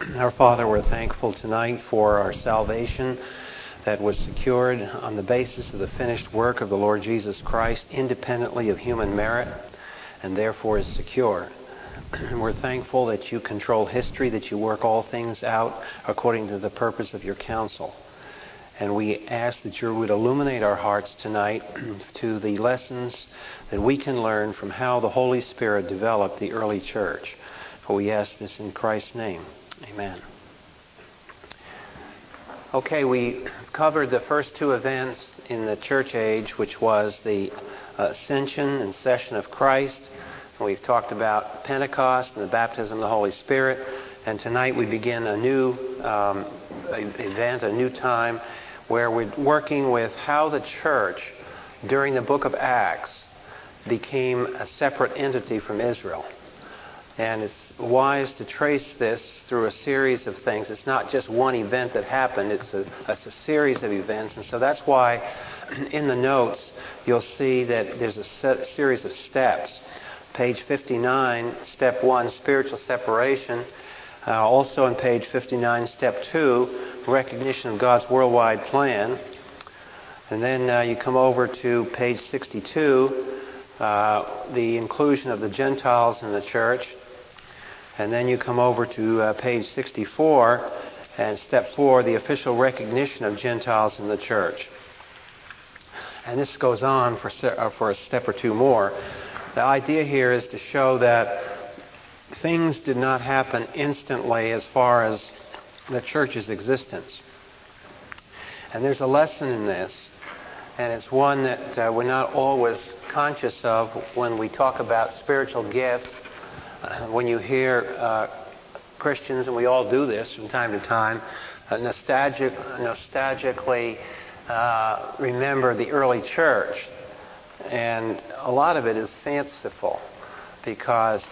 Our Father, we're thankful tonight for our salvation that was secured on the basis of the finished work of the Lord Jesus Christ, independently of human merit, and therefore is secure. we're thankful that you control history, that you work all things out according to the purpose of your counsel. And we ask that you would illuminate our hearts tonight to the lessons that we can learn from how the Holy Spirit developed the early church. For we ask this in Christ's name. Amen. Okay, we covered the first two events in the church age, which was the ascension and session of Christ. We've talked about Pentecost and the baptism of the Holy Spirit. And tonight we begin a new um, event, a new time, where we're working with how the church, during the book of Acts, became a separate entity from Israel. And it's wise to trace this through a series of things. It's not just one event that happened, it's a, it's a series of events. And so that's why in the notes you'll see that there's a series of steps. Page 59, step 1, spiritual separation. Uh, also on page 59, step 2, recognition of God's worldwide plan. And then uh, you come over to page 62, uh, the inclusion of the Gentiles in the church. And then you come over to uh, page 64 and step 4, the official recognition of Gentiles in the church. And this goes on for, uh, for a step or two more. The idea here is to show that things did not happen instantly as far as the church's existence. And there's a lesson in this, and it's one that uh, we're not always conscious of when we talk about spiritual gifts when you hear uh, Christians, and we all do this from time to time, uh, nostalgic, nostalgically uh, remember the early church. And a lot of it is fanciful because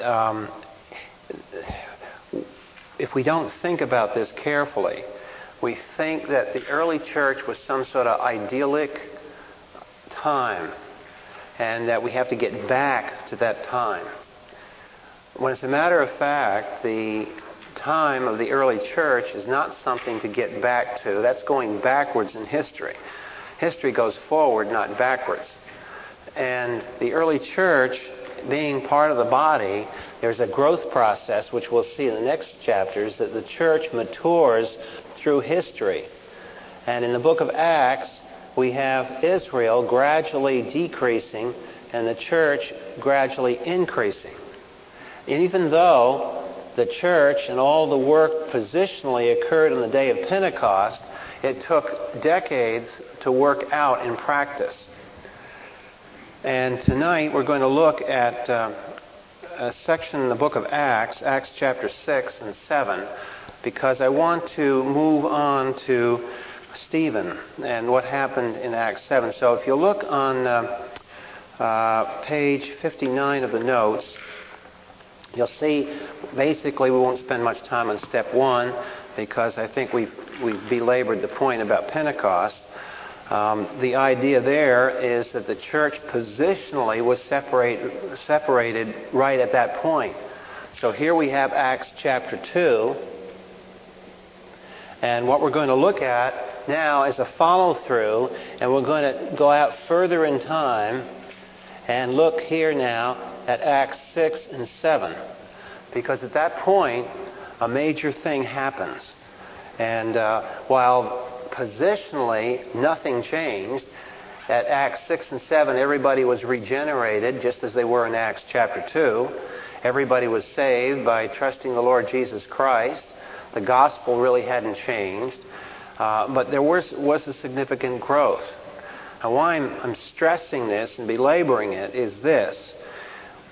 um, if we don't think about this carefully, we think that the early church was some sort of idyllic time and that we have to get back to that time. When, as a matter of fact, the time of the early church is not something to get back to. That's going backwards in history. History goes forward, not backwards. And the early church, being part of the body, there's a growth process, which we'll see in the next chapters, that the church matures through history. And in the book of Acts, we have Israel gradually decreasing and the church gradually increasing. Even though the church and all the work positionally occurred on the day of Pentecost, it took decades to work out in practice. And tonight we're going to look at uh, a section in the book of Acts, Acts chapter 6 and 7, because I want to move on to Stephen and what happened in Acts 7. So if you look on uh, uh, page 59 of the notes, You'll see, basically, we won't spend much time on step one because I think we've, we've belabored the point about Pentecost. Um, the idea there is that the church positionally was separate, separated right at that point. So here we have Acts chapter 2. And what we're going to look at now is a follow through, and we're going to go out further in time and look here now at Acts 6 and 7. Because at that point, a major thing happens. And uh, while positionally nothing changed, at Acts 6 and 7, everybody was regenerated, just as they were in Acts chapter 2. Everybody was saved by trusting the Lord Jesus Christ. The gospel really hadn't changed. Uh, but there was, was a significant growth. Now, why I'm, I'm stressing this and belaboring it is this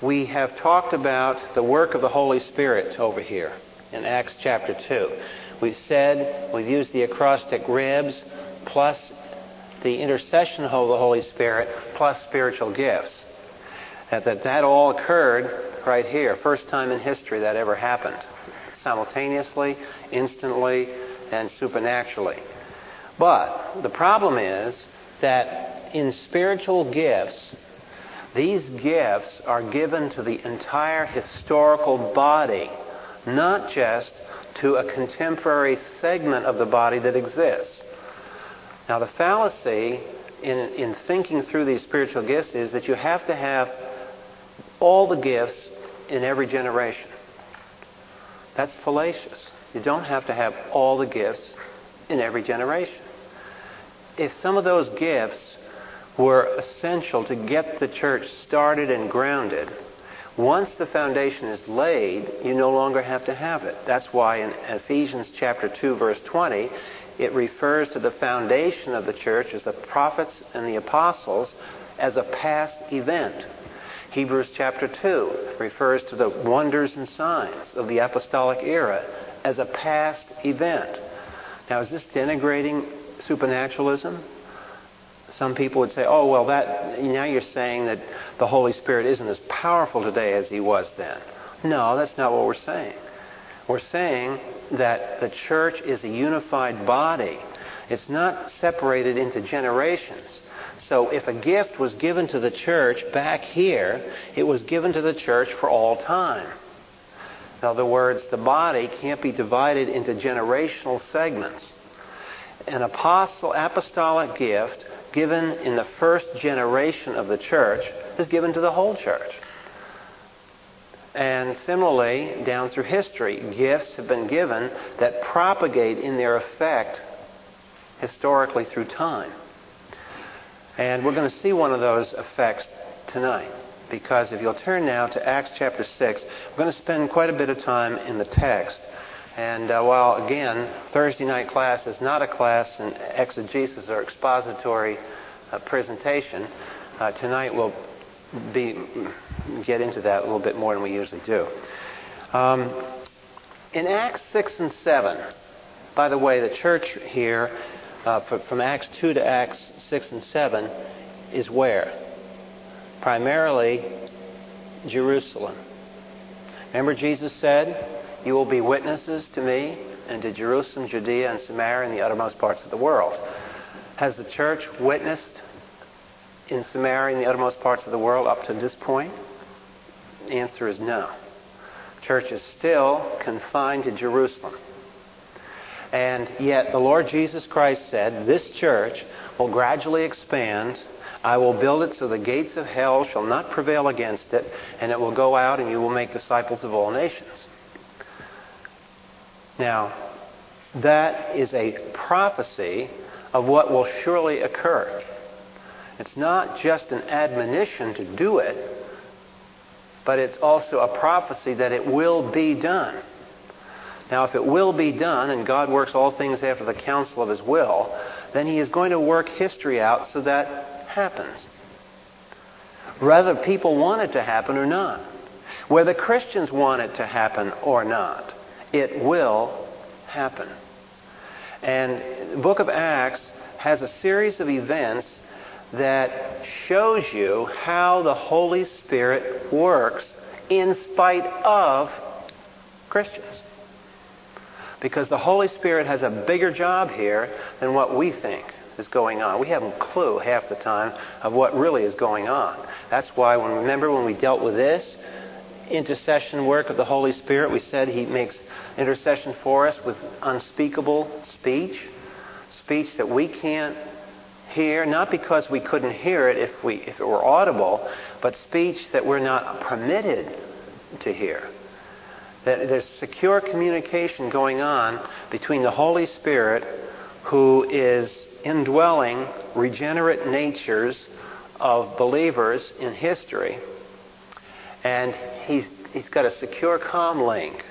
we have talked about the work of the Holy Spirit over here in Acts chapter 2. We've said, we've used the acrostic ribs plus the intercession of the Holy Spirit plus spiritual gifts. That, that that all occurred right here. First time in history that ever happened. Simultaneously, instantly, and supernaturally. But the problem is that in spiritual gifts, these gifts are given to the entire historical body, not just to a contemporary segment of the body that exists. Now, the fallacy in, in thinking through these spiritual gifts is that you have to have all the gifts in every generation. That's fallacious. You don't have to have all the gifts in every generation. If some of those gifts were essential to get the church started and grounded, once the foundation is laid, you no longer have to have it. That's why in Ephesians chapter 2 verse 20, it refers to the foundation of the church as the prophets and the apostles as a past event. Hebrews chapter 2 refers to the wonders and signs of the apostolic era as a past event. Now, is this denigrating supernaturalism? Some people would say, oh, well, that, now you're saying that the Holy Spirit isn't as powerful today as he was then. No, that's not what we're saying. We're saying that the church is a unified body. It's not separated into generations. So if a gift was given to the church back here, it was given to the church for all time. In other words, the body can't be divided into generational segments. An apostle apostolic gift given in the first generation of the church is given to the whole church. And similarly, down through history, gifts have been given that propagate in their effect historically through time. And we're going to see one of those effects tonight. Because if you'll turn now to Acts chapter 6, we're going to spend quite a bit of time in the text. And uh, while, again, Thursday night class is not a class in exegesis or expository uh, presentation, uh, tonight we'll be, get into that a little bit more than we usually do. Um, in Acts 6 and 7, by the way, the church here, uh, from Acts 2 to Acts 6 and 7, is where? Primarily Jerusalem. Remember, Jesus said, You will be witnesses to me and to Jerusalem, Judea, and Samaria, and the uttermost parts of the world. Has the church witnessed in Samaria and the uttermost parts of the world up to this point? The answer is no. Church is still confined to Jerusalem. And yet the Lord Jesus Christ said, This church will gradually expand. I will build it so the gates of hell shall not prevail against it, and it will go out and you will make disciples of all nations. Now, that is a prophecy of what will surely occur. It's not just an admonition to do it, but it's also a prophecy that it will be done. Now, if it will be done, and God works all things after the counsel of His will, then He is going to work history out so that happens. Whether people want it to happen or not, whether Christians want it to happen or not, it will happen. And the book of Acts has a series of events that shows you how the Holy Spirit works in spite of Christians. Because the Holy Spirit has a bigger job here than what we think is going on. We haven't a clue half the time of what really is going on. That's why when remember when we dealt with this intercession work of the Holy Spirit, we said he makes intercession for us with unspeakable speech, speech that we can't hear, not because we couldn't hear it if, we, if it were audible, but speech that we're not permitted to hear. That there's secure communication going on between the Holy Spirit, who is indwelling regenerate natures of believers in history, and he's, he's got a secure com link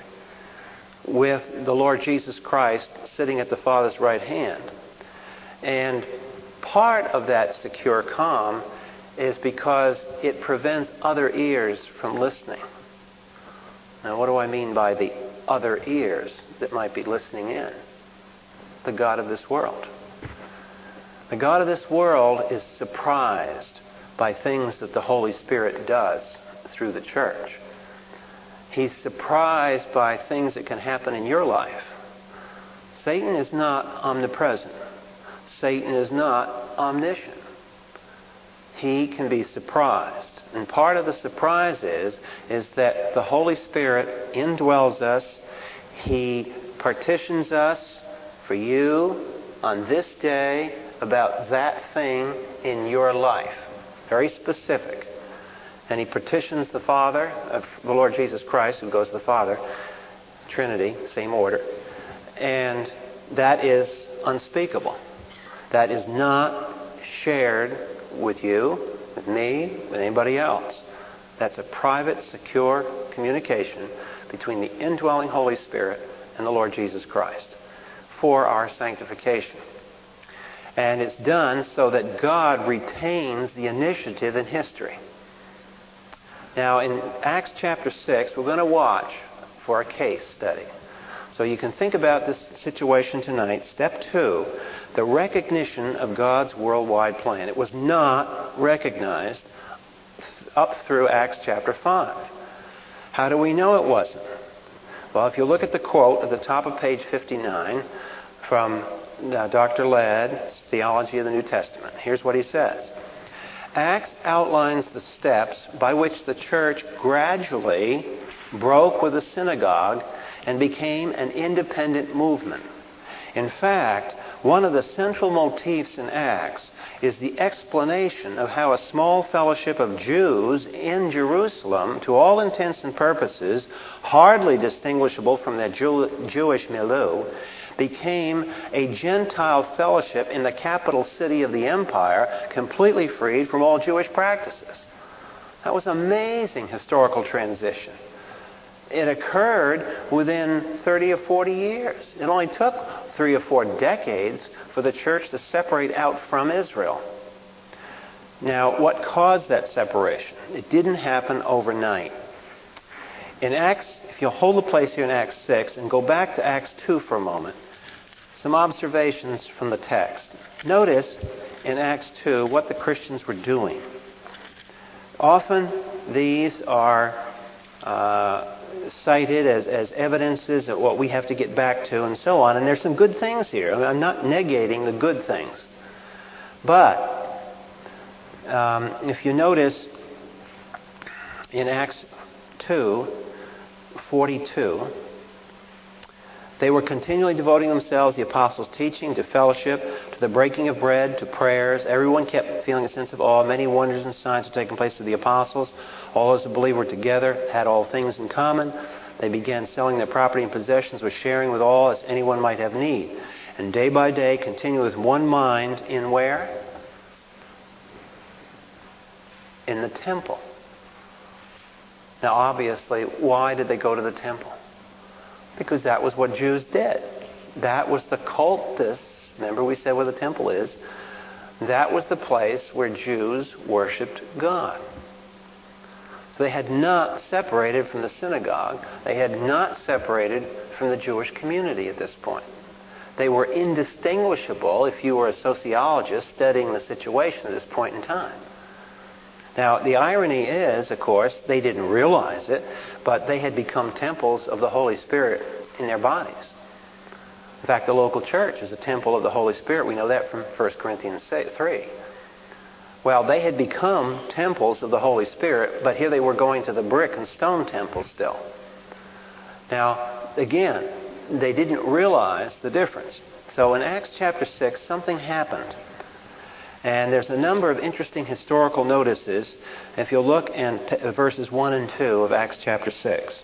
with the Lord Jesus Christ sitting at the Father's right hand. And part of that secure calm is because it prevents other ears from listening. Now, what do I mean by the other ears that might be listening in? The God of this world. The God of this world is surprised by things that the Holy Spirit does through the church. He's surprised by things that can happen in your life. Satan is not omnipresent. Satan is not omniscient. He can be surprised. And part of the surprise is, is that the Holy Spirit indwells us. He partitions us for you on this day about that thing in your life. Very specific. And he petitions the Father, of the Lord Jesus Christ, who goes to the Father, Trinity, same order. And that is unspeakable. That is not shared with you, with me, with anybody else. That's a private, secure communication between the indwelling Holy Spirit and the Lord Jesus Christ for our sanctification. And it's done so that God retains the initiative in history. Now, in Acts chapter 6, we're going to watch for a case study. So you can think about this situation tonight. Step two, the recognition of God's worldwide plan. It was not recognized up through Acts chapter 5. How do we know it wasn't? Well, if you look at the quote at the top of page 59 from uh, Dr. Ladd's Theology of the New Testament, here's what he says. Acts outlines the steps by which the church gradually broke with the synagogue and became an independent movement. In fact, one of the central motifs in Acts is the explanation of how a small fellowship of Jews in Jerusalem, to all intents and purposes, hardly distinguishable from their Jew- Jewish milieu, became a Gentile fellowship in the capital city of the empire, completely freed from all Jewish practices. That was an amazing historical transition. It occurred within 30 or 40 years. It only took three or four decades for the church to separate out from Israel. Now, what caused that separation? It didn't happen overnight. In Acts, if you'll hold the place here in Acts 6 and go back to Acts 2 for a moment, some observations from the text. Notice in Acts 2 what the Christians were doing. Often these are uh, cited as, as evidences of what we have to get back to and so on. And there's some good things here. I mean, I'm not negating the good things. But um, if you notice in Acts 2 42, they were continually devoting themselves, the apostles' teaching, to fellowship, to the breaking of bread, to prayers. Everyone kept feeling a sense of awe. Many wonders and signs were taking place to the apostles. All those who believed were together, had all things in common. They began selling their property and possessions, were sharing with all as anyone might have need. And day by day, continue with one mind in where? In the temple. Now, obviously, why did they go to the temple? because that was what Jews did. That was the cultus. Remember, we said where the temple is. That was the place where Jews worshiped God. So they had not separated from the synagogue. They had not separated from the Jewish community at this point. They were indistinguishable if you were a sociologist studying the situation at this point in time. Now, the irony is, of course, they didn't realize it, but they had become temples of the Holy Spirit in their bodies. In fact, the local church is a temple of the Holy Spirit. We know that from 1 Corinthians 3. Well, they had become temples of the Holy Spirit, but here they were going to the brick and stone temple still. Now, again, they didn't realize the difference. So in Acts chapter 6, something happened. And there's a number of interesting historical notices if you'll look in verses 1 and 2 of Acts chapter 6.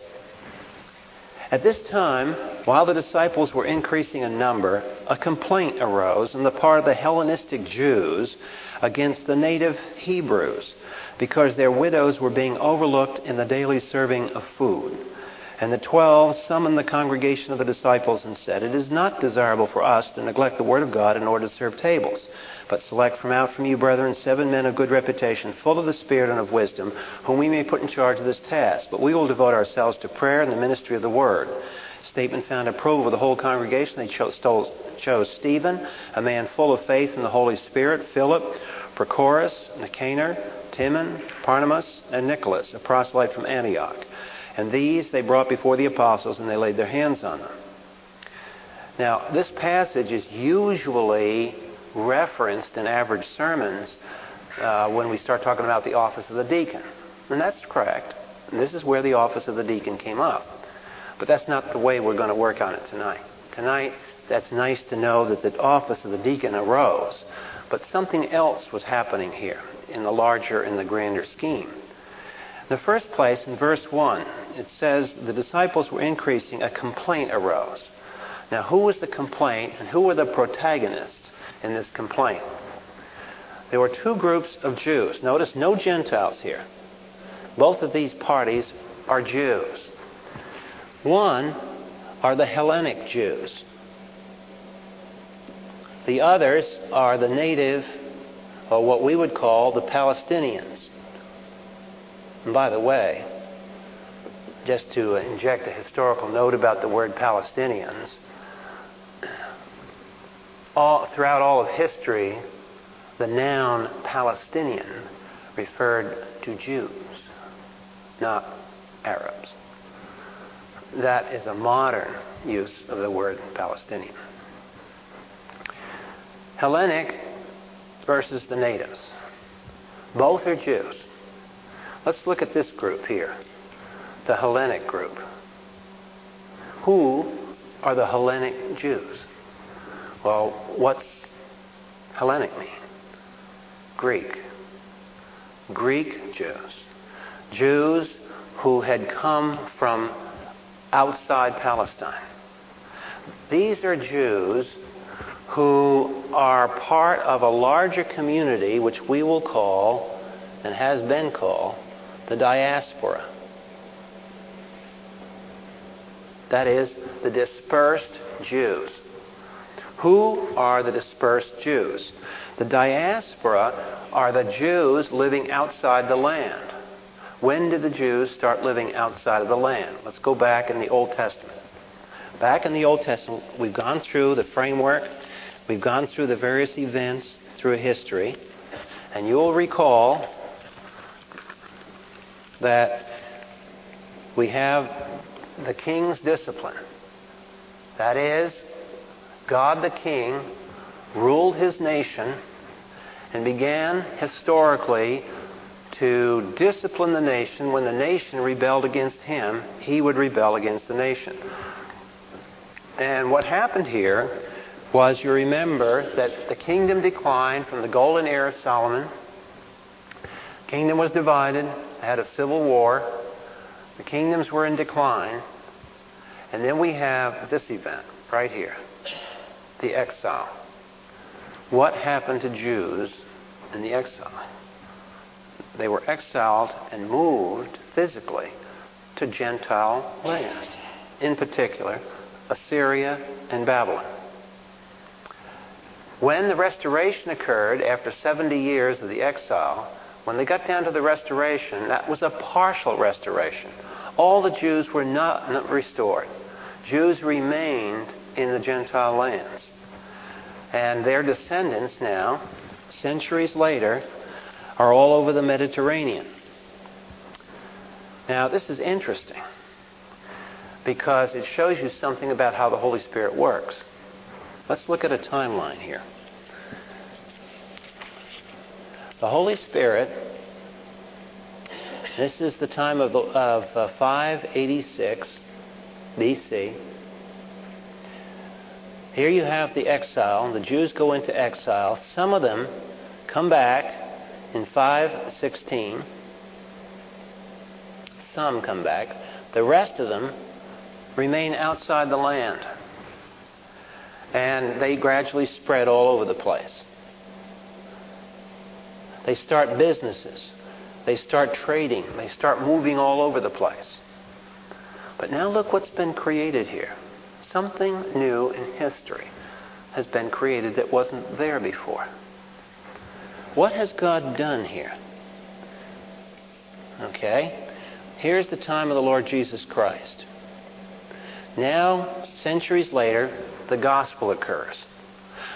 At this time, while the disciples were increasing in number, a complaint arose on the part of the Hellenistic Jews against the native Hebrews because their widows were being overlooked in the daily serving of food. And the twelve summoned the congregation of the disciples and said, It is not desirable for us to neglect the word of God in order to serve tables. But select from out from you, brethren, seven men of good reputation, full of the Spirit and of wisdom, whom we may put in charge of this task. But we will devote ourselves to prayer and the ministry of the word. Statement found approval of the whole congregation. They chose, chose Stephen, a man full of faith in the Holy Spirit, Philip, Prochorus, Nicanor, Timon, Parmenas, and Nicholas, a proselyte from Antioch. And these they brought before the apostles, and they laid their hands on them. Now, this passage is usually referenced in average sermons uh, when we start talking about the office of the deacon. And that's correct. And this is where the office of the deacon came up. But that's not the way we're going to work on it tonight. Tonight, that's nice to know that the office of the deacon arose, but something else was happening here in the larger and the grander scheme. In the first place, in verse 1, it says the disciples were increasing, a complaint arose. Now, who was the complaint and who were the protagonists in this complaint? There were two groups of Jews. Notice no Gentiles here. Both of these parties are Jews. One are the Hellenic Jews. The others are the native, or what we would call the Palestinians. And by the way, just to inject a historical note about the word Palestinians, all, throughout all of history, the noun Palestinian referred to Jews, not Arabs. That is a modern use of the word Palestinian. Hellenic versus the natives. Both are Jews. Let's look at this group here, the Hellenic group. Who are the Hellenic Jews? Well, what's Hellenic mean? Greek. Greek Jews. Jews who had come from outside Palestine. These are Jews who are part of a larger community which we will call, and has been called, the diaspora. That is, the dispersed Jews. Who are the dispersed Jews? The diaspora are the Jews living outside the land. When did the Jews start living outside of the land? Let's go back in the Old Testament. Back in the Old Testament, we've gone through the framework, we've gone through the various events through history, and you'll recall that we have the king's discipline. That is, God the king ruled his nation and began historically to discipline the nation. When the nation rebelled against him, he would rebel against the nation. And what happened here was you remember that the kingdom declined from the golden era of Solomon. Kingdom was divided, had a civil war. The kingdoms were in decline. And then we have this event right here the exile. What happened to Jews in the exile? They were exiled and moved physically to Gentile lands, in particular, Assyria and Babylon. When the restoration occurred after 70 years of the exile, when they got down to the restoration, that was a partial restoration. All the Jews were not restored. Jews remained in the Gentile lands. And their descendants now, centuries later, are all over the Mediterranean. Now, this is interesting because it shows you something about how the Holy Spirit works. Let's look at a timeline here. The Holy Spirit, this is the time of, of uh, 586 BC. Here you have the exile. The Jews go into exile. Some of them come back in 516. Some come back. The rest of them remain outside the land. And they gradually spread all over the place. They start businesses. They start trading. They start moving all over the place. But now look what's been created here. Something new in history has been created that wasn't there before. What has God done here? Okay? Here's the time of the Lord Jesus Christ. Now, centuries later, the gospel occurs.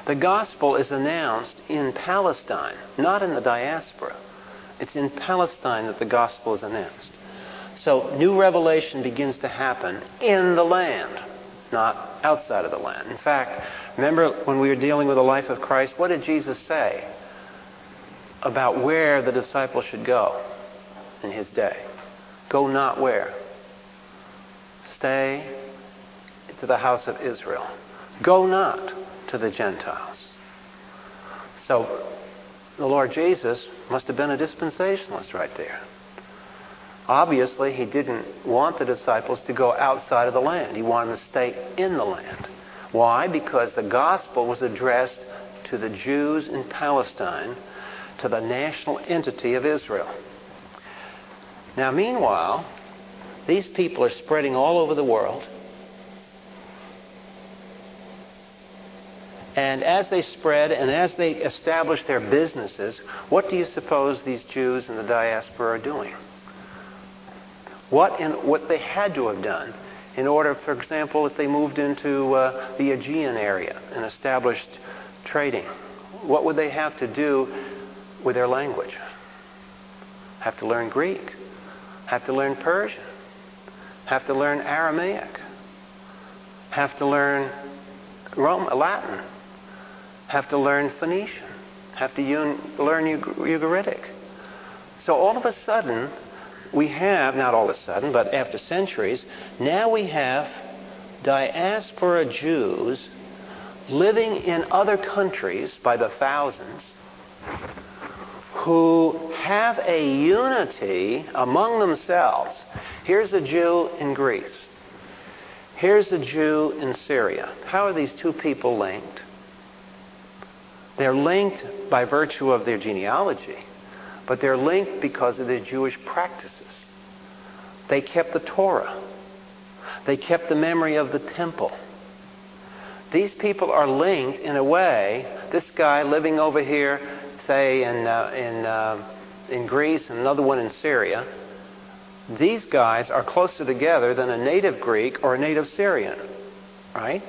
The gospel is announced in Palestine, not in the diaspora. It's in Palestine that the gospel is announced. So, new revelation begins to happen in the land not outside of the land. In fact, remember when we were dealing with the life of Christ, what did Jesus say about where the disciples should go in his day? Go not where? Stay to the house of Israel. Go not to the Gentiles. So the Lord Jesus must have been a dispensationalist right there. Obviously, he didn't want the disciples to go outside of the land. He wanted them to stay in the land. Why? Because the gospel was addressed to the Jews in Palestine, to the national entity of Israel. Now, meanwhile, these people are spreading all over the world. And as they spread and as they establish their businesses, what do you suppose these Jews in the diaspora are doing? What, in, what they had to have done in order, for example, if they moved into uh, the Aegean area and established trading, what would they have to do with their language? Have to learn Greek, have to learn Persian, have to learn Aramaic, have to learn Rome, Latin, have to learn Phoenician, have to un- learn Ugaritic. So all of a sudden, we have, not all of a sudden, but after centuries, now we have diaspora Jews living in other countries by the thousands who have a unity among themselves. Here's a Jew in Greece. Here's a Jew in Syria. How are these two people linked? They're linked by virtue of their genealogy, but they're linked because of their Jewish practices. They kept the Torah. They kept the memory of the temple. These people are linked in a way. This guy living over here, say in uh, in uh, in Greece, and another one in Syria. These guys are closer together than a native Greek or a native Syrian, right?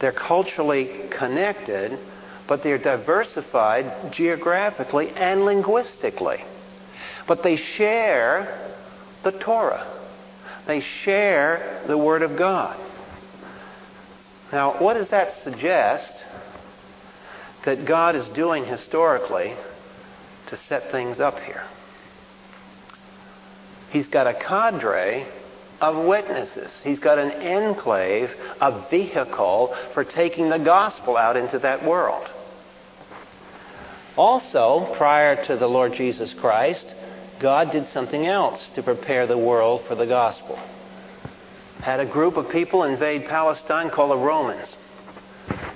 They're culturally connected, but they're diversified geographically and linguistically. But they share the Torah. They share the Word of God. Now, what does that suggest that God is doing historically to set things up here? He's got a cadre of witnesses. He's got an enclave, a vehicle for taking the gospel out into that world. Also, prior to the Lord Jesus Christ, God did something else to prepare the world for the gospel. Had a group of people invade Palestine called the Romans.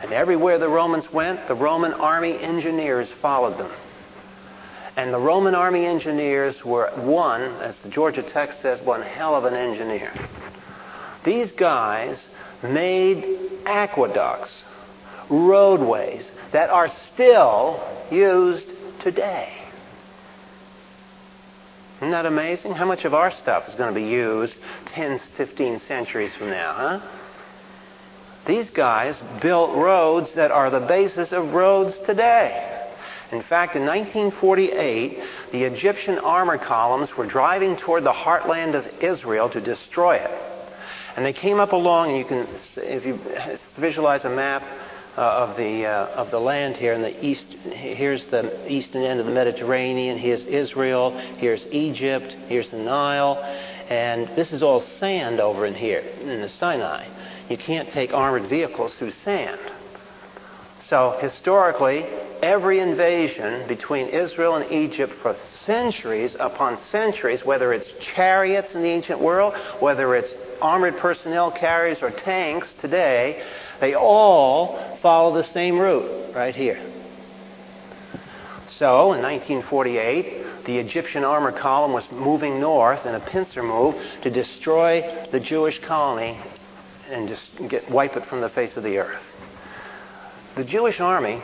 And everywhere the Romans went, the Roman army engineers followed them. And the Roman army engineers were one, as the Georgia text says, one hell of an engineer. These guys made aqueducts, roadways that are still used today. Isn't that amazing? How much of our stuff is going to be used 10, 15 centuries from now, huh? These guys built roads that are the basis of roads today. In fact, in 1948, the Egyptian armor columns were driving toward the heartland of Israel to destroy it. And they came up along, and you can, if you visualize a map, uh, of the uh, of the land here in the east. Here's the eastern end of the Mediterranean. Here's Israel. Here's Egypt. Here's the Nile, and this is all sand over in here in the Sinai. You can't take armored vehicles through sand. So historically, every invasion between Israel and Egypt for centuries upon centuries, whether it's chariots in the ancient world, whether it's armored personnel carriers or tanks today, they all follow the same route right here. So, in 1948, the Egyptian armor column was moving north in a pincer move to destroy the Jewish colony and just get, wipe it from the face of the earth. The Jewish army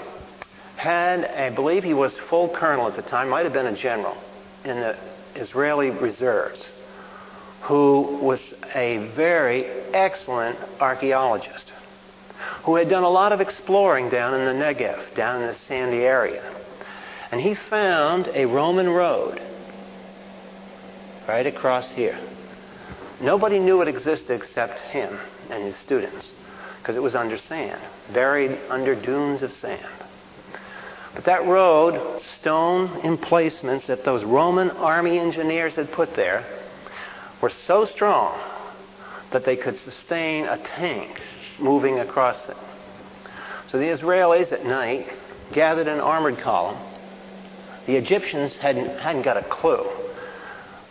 had, I believe he was full colonel at the time, might have been a general in the Israeli reserves, who was a very excellent archaeologist who had done a lot of exploring down in the Negev, down in the sandy area. And he found a Roman road right across here. Nobody knew it existed except him and his students because it was under sand, buried under dunes of sand. But that road, stone emplacements that those Roman army engineers had put there, were so strong that they could sustain a tank moving across it. So the Israelis at night gathered an armored column. The Egyptians hadn't, hadn't got a clue.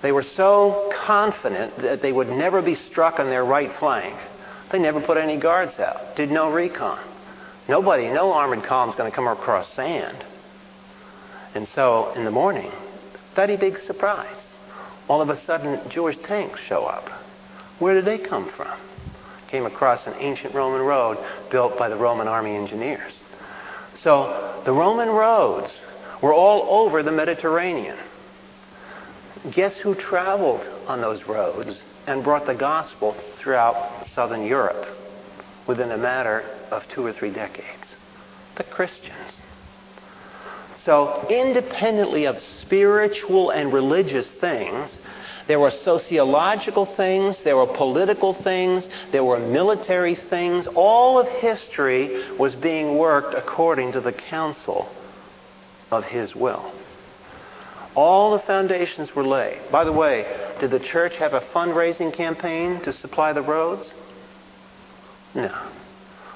They were so confident that they would never be struck on their right flank. They never put any guards out, did no recon. Nobody, no armored column is going to come across sand. And so in the morning, very big surprise. All of a sudden, Jewish tanks show up. Where did they come from? Came across an ancient Roman road built by the Roman army engineers. So the Roman roads were all over the Mediterranean. Guess who traveled on those roads and brought the gospel throughout southern Europe within a matter of two or three decades? The Christians. So, independently of spiritual and religious things, there were sociological things, there were political things, there were military things. All of history was being worked according to the counsel of His will. All the foundations were laid. By the way, did the church have a fundraising campaign to supply the roads? No.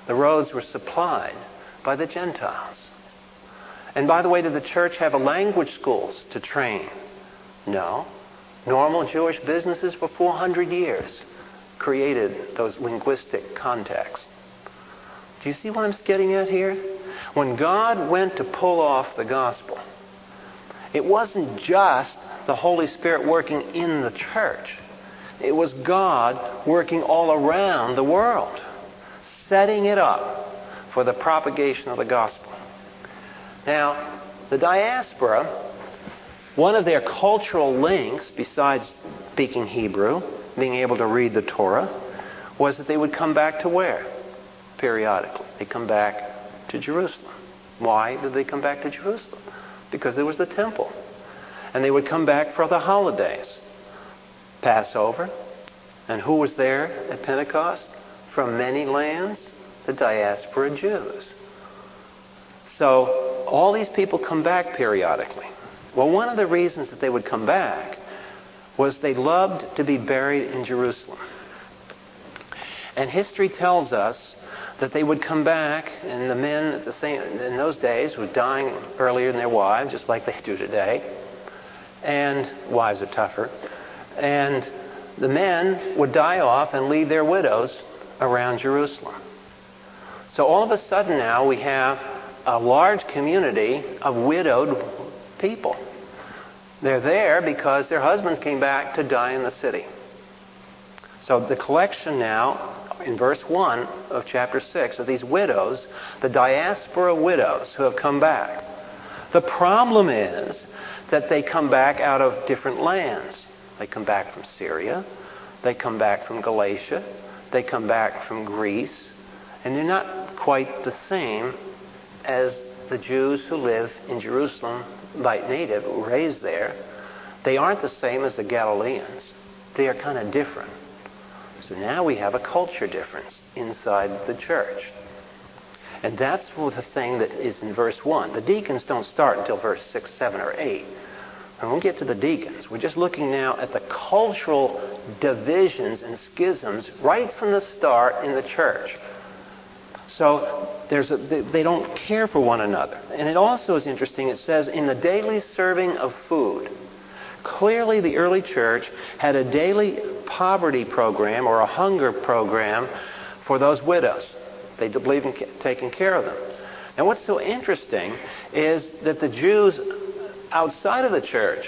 The roads were supplied by the Gentiles. And by the way, did the church have a language schools to train? No. Normal Jewish businesses for 400 years created those linguistic contacts. Do you see what I'm getting at here? When God went to pull off the gospel, it wasn't just the Holy Spirit working in the church. It was God working all around the world, setting it up for the propagation of the gospel. Now, the diaspora, one of their cultural links, besides speaking Hebrew, being able to read the Torah, was that they would come back to where? Periodically. They come back to Jerusalem. Why did they come back to Jerusalem? because there was the temple. And they would come back for the holidays. Passover. And who was there at Pentecost? From many lands? The diaspora Jews. So all these people come back periodically. Well, one of the reasons that they would come back was they loved to be buried in Jerusalem. And history tells us that they would come back, and the men the same, in those days were dying earlier than their wives, just like they do today. And wives are tougher. And the men would die off and leave their widows around Jerusalem. So all of a sudden now we have a large community of widowed people. They're there because their husbands came back to die in the city. So the collection now in verse 1 of chapter 6 of these widows, the diaspora widows who have come back. The problem is that they come back out of different lands. They come back from Syria, they come back from Galatia, they come back from Greece, and they're not quite the same as the Jews who live in Jerusalem by native, raised there. They aren't the same as the Galileans. They are kind of different. So now we have a culture difference inside the church. And that's the thing that is in verse 1. The deacons don't start until verse 6, 7, or 8. And we'll get to the deacons. We're just looking now at the cultural divisions and schisms right from the start in the church. So there's a, they don't care for one another. And it also is interesting, it says, in the daily serving of food. Clearly, the early church had a daily poverty program or a hunger program for those widows. They believed in taking care of them. And what's so interesting is that the Jews outside of the church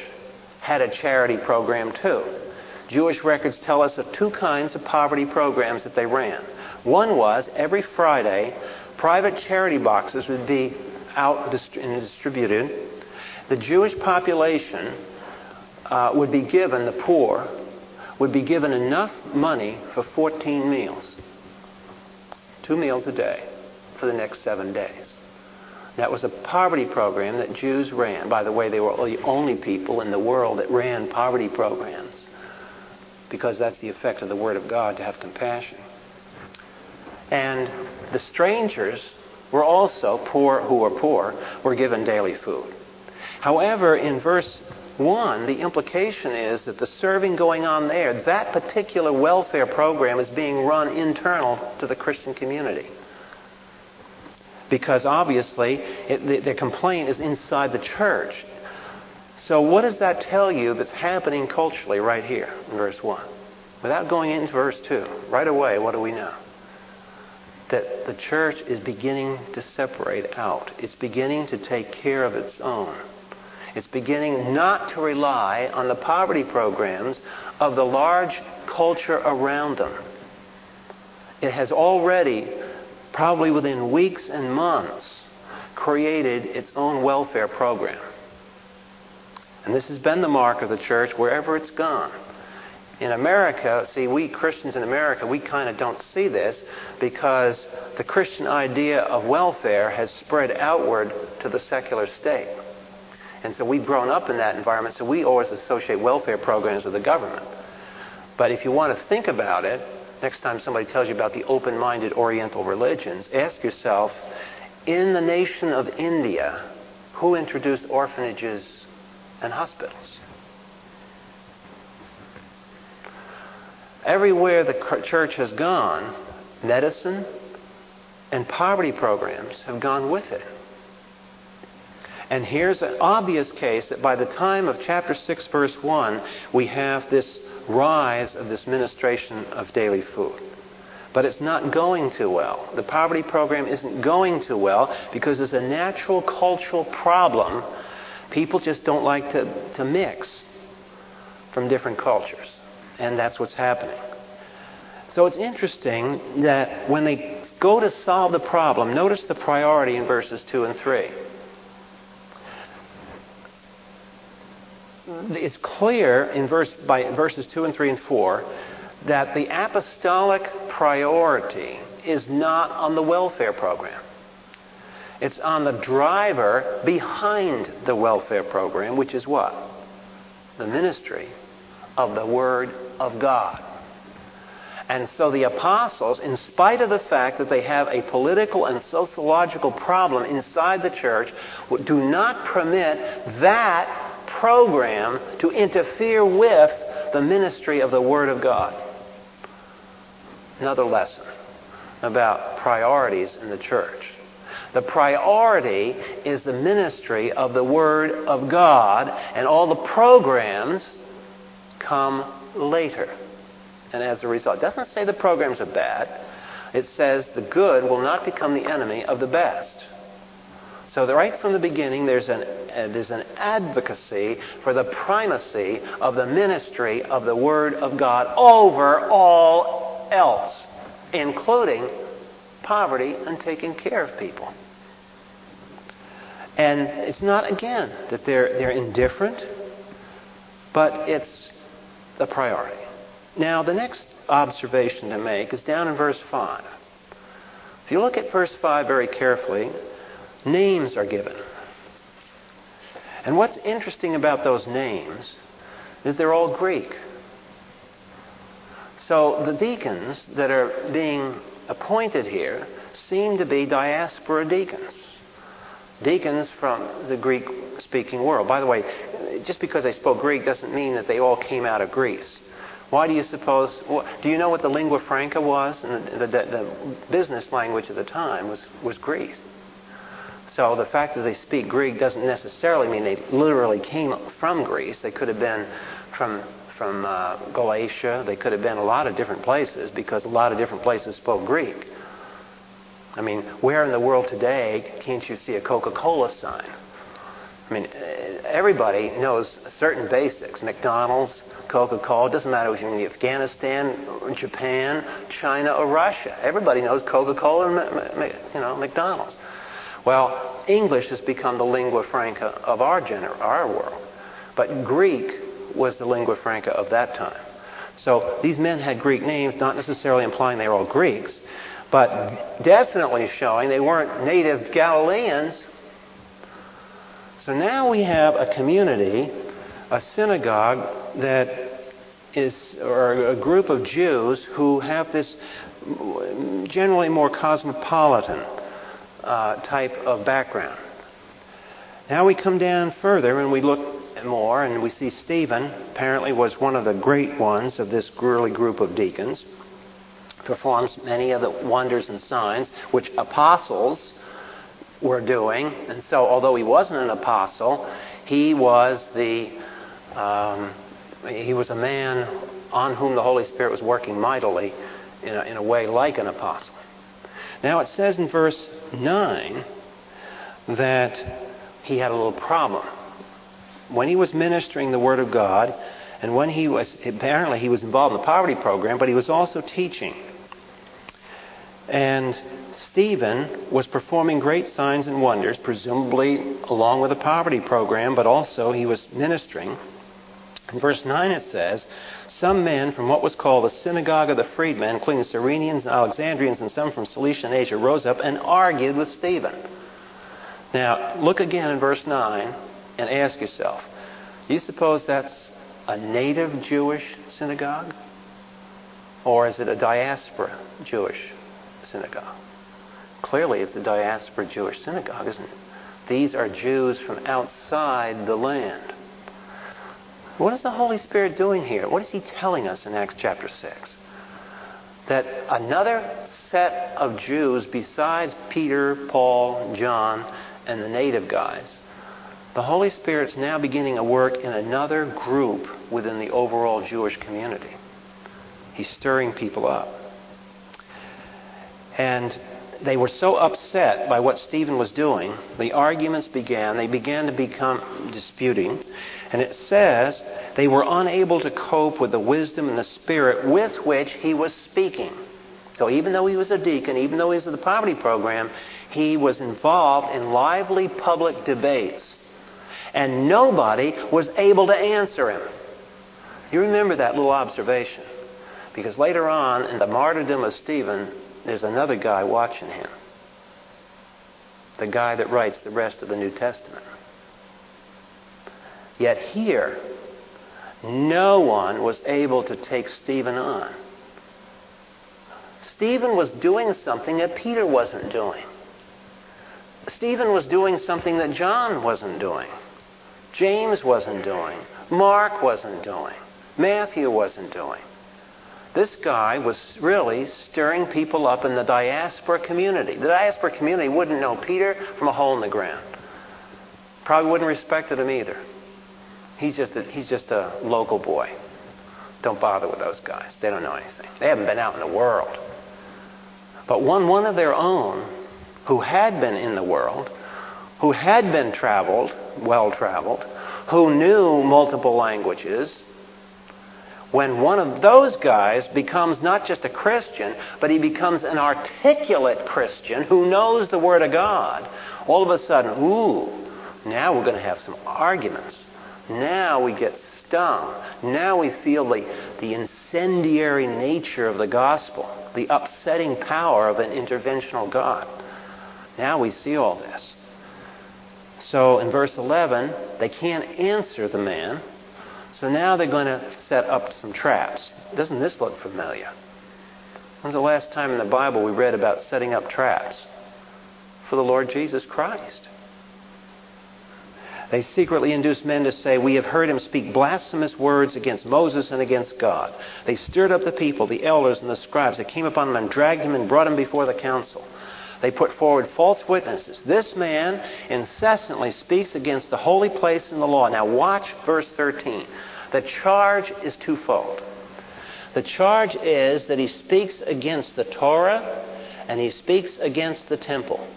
had a charity program too. Jewish records tell us of two kinds of poverty programs that they ran. One was every Friday, private charity boxes would be out and distributed. The Jewish population uh, would be given, the poor, would be given enough money for 14 meals. Two meals a day for the next seven days. That was a poverty program that Jews ran. By the way, they were the only people in the world that ran poverty programs because that's the effect of the Word of God to have compassion. And the strangers were also poor, who were poor, were given daily food. However, in verse one, the implication is that the serving going on there, that particular welfare program is being run internal to the Christian community. Because obviously, it, the, the complaint is inside the church. So, what does that tell you that's happening culturally right here in verse 1? Without going into verse 2, right away, what do we know? That the church is beginning to separate out, it's beginning to take care of its own. It's beginning not to rely on the poverty programs of the large culture around them. It has already, probably within weeks and months, created its own welfare program. And this has been the mark of the church wherever it's gone. In America, see, we Christians in America, we kind of don't see this because the Christian idea of welfare has spread outward to the secular state. And so we've grown up in that environment, so we always associate welfare programs with the government. But if you want to think about it, next time somebody tells you about the open minded Oriental religions, ask yourself in the nation of India, who introduced orphanages and hospitals? Everywhere the church has gone, medicine and poverty programs have gone with it. And here's an obvious case that by the time of chapter 6, verse 1, we have this rise of this ministration of daily food. But it's not going too well. The poverty program isn't going too well because there's a natural cultural problem. People just don't like to, to mix from different cultures. And that's what's happening. So it's interesting that when they go to solve the problem, notice the priority in verses 2 and 3. it's clear in verse, by verses 2 and 3 and 4 that the apostolic priority is not on the welfare program. It's on the driver behind the welfare program, which is what? The ministry of the Word of God. And so the apostles, in spite of the fact that they have a political and sociological problem inside the church, do not permit that program to interfere with the ministry of the Word of God. Another lesson about priorities in the church. The priority is the ministry of the Word of God, and all the programs come later. And as a result, it doesn't say the programs are bad. It says the good will not become the enemy of the best. So right from the beginning, there's an, uh, there's an advocacy for the primacy of the ministry of the Word of God over all else, including poverty and taking care of people. And it's not, again, that they're, they're indifferent, but it's the priority. Now, the next observation to make is down in verse 5. If you look at verse 5 very carefully, names are given. And what's interesting about those names is they're all Greek. So the deacons that are being appointed here seem to be diaspora deacons. Deacons from the Greek speaking world. By the way, just because they spoke Greek doesn't mean that they all came out of Greece. Why do you suppose? Do you know what the lingua franca was? And the, the, the business language of the time was, was Greece. So the fact that they speak Greek doesn't necessarily mean they literally came from Greece. They could have been from from uh, Galatia. They could have been a lot of different places because a lot of different places spoke Greek. I mean, where in the world today can't you see a Coca-Cola sign? I mean, everybody knows certain basics. McDonald's, Coca-Cola. Doesn't matter if you're in Afghanistan, Japan, China, or Russia. Everybody knows Coca-Cola and you know McDonald's. Well, English has become the lingua franca of our, gener- our world. But Greek was the lingua franca of that time. So these men had Greek names, not necessarily implying they were all Greeks, but definitely showing they weren't native Galileans. So now we have a community, a synagogue that is, or a group of Jews who have this generally more cosmopolitan uh, type of background. Now we come down further and we look more and we see Stephen apparently was one of the great ones of this early group of deacons. Performs many of the wonders and signs which apostles were doing. And so, although he wasn't an apostle, he was the um, he was a man on whom the Holy Spirit was working mightily in a, in a way like an apostle. Now it says in verse 9 that he had a little problem. When he was ministering the Word of God, and when he was, apparently he was involved in the poverty program, but he was also teaching. And Stephen was performing great signs and wonders, presumably along with a poverty program, but also he was ministering. In verse 9 it says, Some men from what was called the synagogue of the freedmen, including Cyrenians and Alexandrians and some from Cilicia and Asia, rose up and argued with Stephen. Now, look again in verse 9 and ask yourself, do you suppose that's a native Jewish synagogue? Or is it a diaspora Jewish synagogue? Clearly, it's a diaspora Jewish synagogue, isn't it? These are Jews from outside the land. What is the Holy Spirit doing here? What is He telling us in Acts chapter 6? That another set of Jews besides Peter, Paul, John, and the native guys, the Holy Spirit's now beginning a work in another group within the overall Jewish community. He's stirring people up. And they were so upset by what Stephen was doing, the arguments began. They began to become disputing. And it says they were unable to cope with the wisdom and the spirit with which he was speaking. So even though he was a deacon, even though he was in the poverty program, he was involved in lively public debates. And nobody was able to answer him. You remember that little observation. Because later on, in the martyrdom of Stephen, there's another guy watching him. The guy that writes the rest of the New Testament. Yet here, no one was able to take Stephen on. Stephen was doing something that Peter wasn't doing. Stephen was doing something that John wasn't doing. James wasn't doing. Mark wasn't doing. Matthew wasn't doing. This guy was really stirring people up in the diaspora community. The diaspora community wouldn't know Peter from a hole in the ground. Probably wouldn't respect him either. He's just a, he's just a local boy. Don't bother with those guys. They don't know anything. They haven't been out in the world. But one one of their own who had been in the world, who had been traveled, well traveled, who knew multiple languages, when one of those guys becomes not just a Christian, but he becomes an articulate Christian who knows the Word of God, all of a sudden, ooh, now we're going to have some arguments. Now we get stung. Now we feel the, the incendiary nature of the gospel, the upsetting power of an interventional God. Now we see all this. So in verse 11, they can't answer the man so now they're going to set up some traps. Doesn't this look familiar? When's the last time in the Bible we read about setting up traps? For the Lord Jesus Christ. They secretly induced men to say, We have heard him speak blasphemous words against Moses and against God. They stirred up the people, the elders, and the scribes. They came upon him and dragged him and brought him before the council. They put forward false witnesses. This man incessantly speaks against the holy place and the law. Now, watch verse 13. The charge is twofold. The charge is that he speaks against the Torah and he speaks against the temple.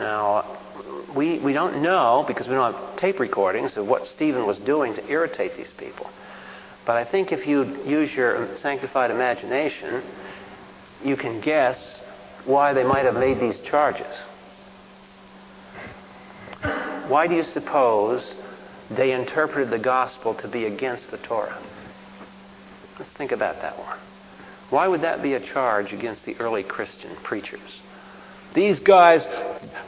Now, we, we don't know, because we don't have tape recordings, of what Stephen was doing to irritate these people. But I think if you use your sanctified imagination, you can guess why they might have made these charges. Why do you suppose they interpreted the gospel to be against the Torah? Let's think about that one. Why would that be a charge against the early Christian preachers? These guys,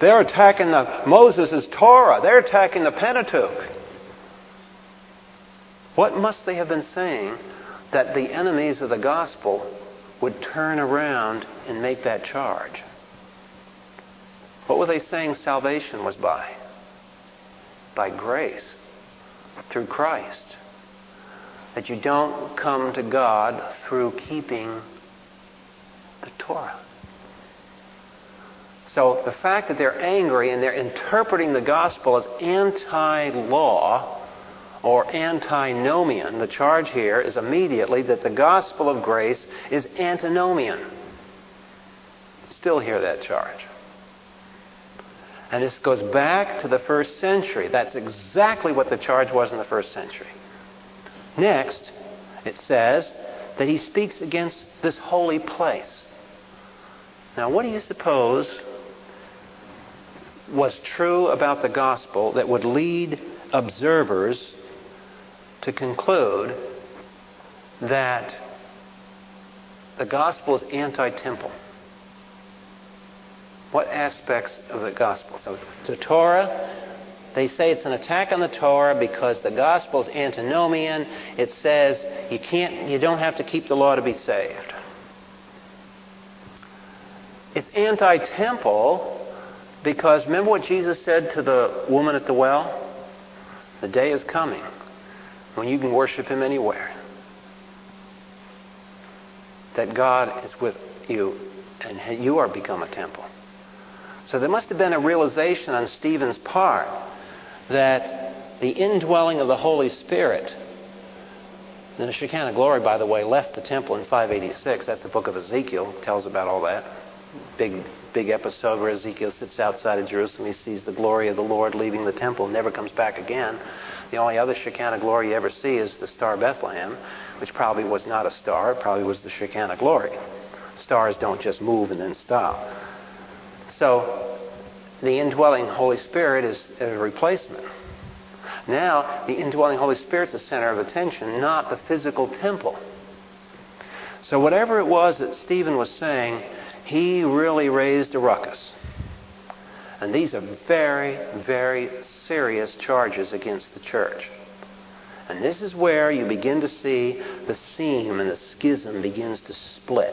they're attacking the Moses' Torah. They're attacking the Pentateuch. What must they have been saying that the enemies of the gospel would turn around and make that charge. What were they saying salvation was by? By grace, through Christ. That you don't come to God through keeping the Torah. So the fact that they're angry and they're interpreting the gospel as anti law or antinomian, the charge here is immediately that the gospel of grace is antinomian. Still hear that charge. And this goes back to the first century. That's exactly what the charge was in the first century. Next, it says that he speaks against this holy place. Now, what do you suppose was true about the gospel that would lead observers to conclude that the gospel is anti temple? What aspects of the gospel? So, the Torah, they say it's an attack on the Torah because the gospel is antinomian. It says you can't, you don't have to keep the law to be saved. It's anti-temple because remember what Jesus said to the woman at the well? The day is coming when you can worship Him anywhere. That God is with you and you are become a temple. So there must have been a realization on Stephen's part that the indwelling of the Holy Spirit, and the Shekinah glory, by the way, left the temple in 586. That's the book of Ezekiel, tells about all that big big episode where Ezekiel sits outside of Jerusalem. He sees the glory of the Lord leaving the temple, never comes back again. The only other Shekinah glory you ever see is the star Bethlehem, which probably was not a star. It probably was the Shekinah glory. Stars don't just move and then stop. So the indwelling Holy Spirit is a replacement. Now, the indwelling Holy Spirit is the center of attention, not the physical temple. So, whatever it was that Stephen was saying, he really raised a ruckus. And these are very, very serious charges against the church. And this is where you begin to see the seam and the schism begins to split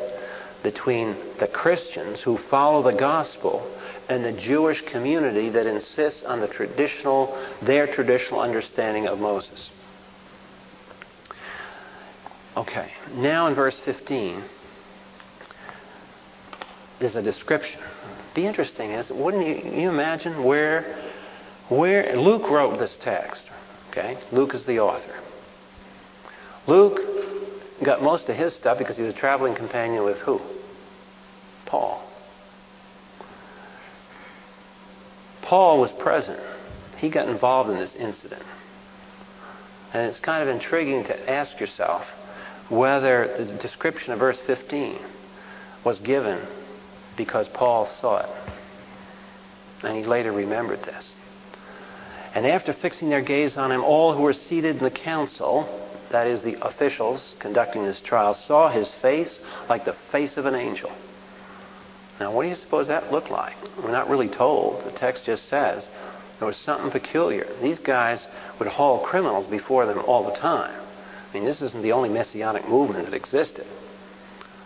between the Christians who follow the gospel and the Jewish community that insists on the traditional, their traditional understanding of Moses. Okay, now in verse 15 is a description. The interesting, is wouldn't you, you imagine where where Luke wrote this text? Okay, Luke is the author. Luke got most of his stuff because he was a traveling companion with who? Paul. Paul was present. He got involved in this incident. And it's kind of intriguing to ask yourself whether the description of verse 15 was given because Paul saw it. And he later remembered this. And after fixing their gaze on him, all who were seated in the council, that is, the officials conducting this trial, saw his face like the face of an angel. Now, what do you suppose that looked like? We're not really told. The text just says there was something peculiar. These guys would haul criminals before them all the time. I mean, this isn't the only messianic movement that existed.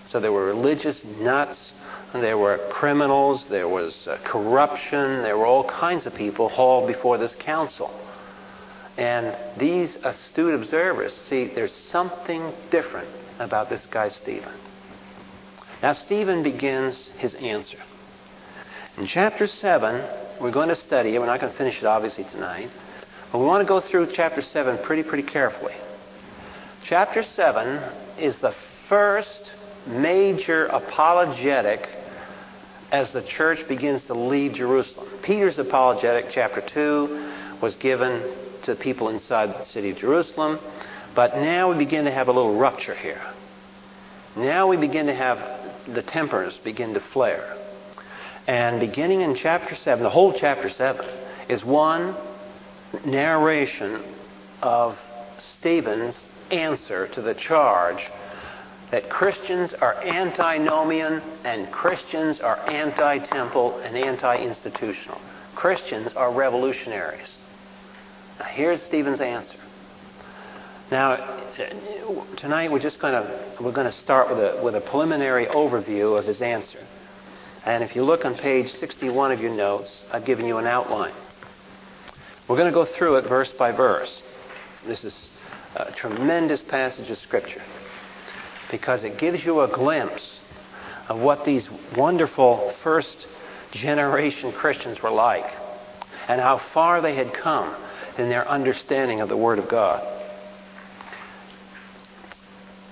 So there were religious nuts there were criminals, there was uh, corruption, there were all kinds of people hauled before this council. And these astute observers see there's something different about this guy, Stephen. Now, Stephen begins his answer. In chapter 7, we're going to study it. We're not going to finish it, obviously, tonight. But we want to go through chapter 7 pretty, pretty carefully. Chapter 7 is the first major apologetic as the church begins to leave Jerusalem. Peter's apologetic, chapter 2, was given to people inside the city of Jerusalem. But now we begin to have a little rupture here. Now we begin to have the tempers begin to flare. And beginning in chapter 7, the whole chapter 7, is one narration of Stephen's answer to the charge that Christians are antinomian and Christians are anti temple and anti institutional. Christians are revolutionaries. Now, here's Stephen's answer. Now, tonight we're just going to we're going to start with a with a preliminary overview of his answer, And if you look on page 61 of your notes, I've given you an outline. We're going to go through it verse by verse. This is a tremendous passage of Scripture because it gives you a glimpse of what these wonderful first generation Christians were like and how far they had come in their understanding of the Word of God.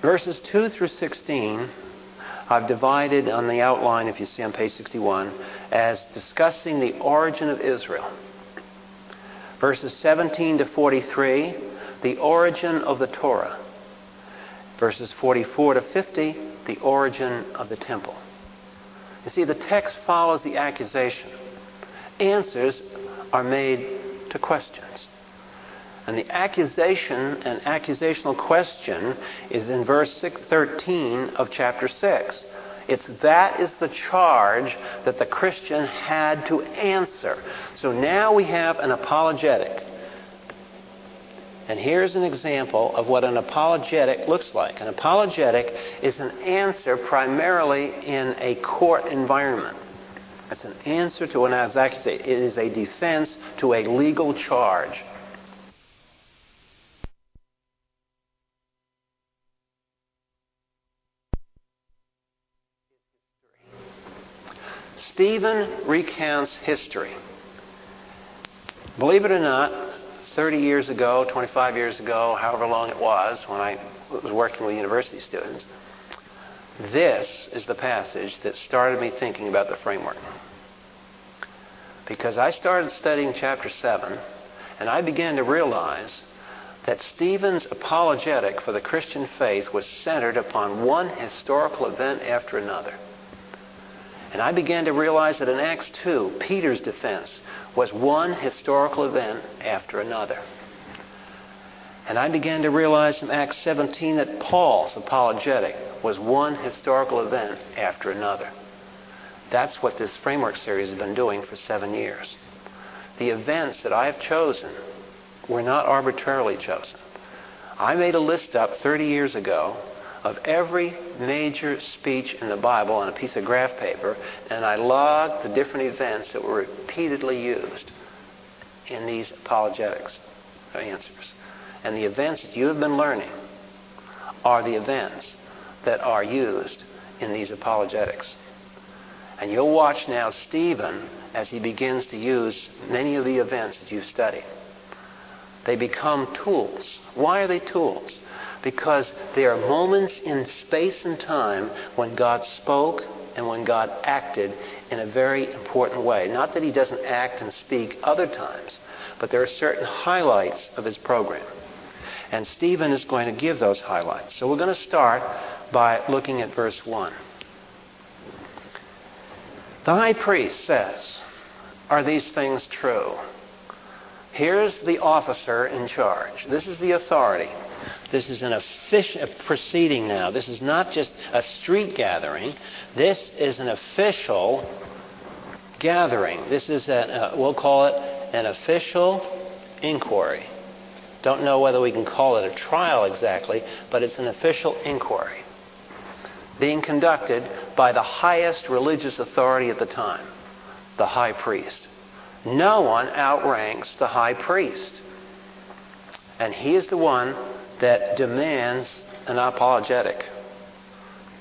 Verses 2 through 16, I've divided on the outline, if you see on page 61, as discussing the origin of Israel. Verses 17 to 43, the origin of the Torah. Verses 44 to 50, the origin of the temple. You see, the text follows the accusation. Answers are made to questions. And the accusation and accusational question is in verse 6, 13 of chapter 6. It's that is the charge that the Christian had to answer. So now we have an apologetic. And here's an example of what an apologetic looks like. An apologetic is an answer primarily in a court environment. It's an answer to an accusation. It is a defense to a legal charge. Stephen recounts history. Believe it or not, 30 years ago, 25 years ago, however long it was, when I was working with university students, this is the passage that started me thinking about the framework. Because I started studying chapter 7, and I began to realize that Stephen's apologetic for the Christian faith was centered upon one historical event after another. And I began to realize that in Acts 2, Peter's defense was one historical event after another. And I began to realize in Acts 17 that Paul's apologetic was one historical event after another. That's what this framework series has been doing for seven years. The events that I have chosen were not arbitrarily chosen. I made a list up 30 years ago of every major speech in the Bible on a piece of graph paper, and I logged the different events that were repeatedly used in these apologetics answers. And the events that you have been learning are the events that are used in these apologetics. And you'll watch now Stephen as he begins to use many of the events that you've studied. They become tools. Why are they tools? Because there are moments in space and time when God spoke and when God acted in a very important way. Not that he doesn't act and speak other times, but there are certain highlights of his program. And Stephen is going to give those highlights. So we're going to start by looking at verse 1. The high priest says, Are these things true? Here's the officer in charge. This is the authority. This is an official proceeding now. This is not just a street gathering. This is an official gathering. This is, a, uh, we'll call it an official inquiry. Don't know whether we can call it a trial exactly, but it's an official inquiry being conducted by the highest religious authority at the time, the high priest. No one outranks the high priest. And he is the one that demands an apologetic,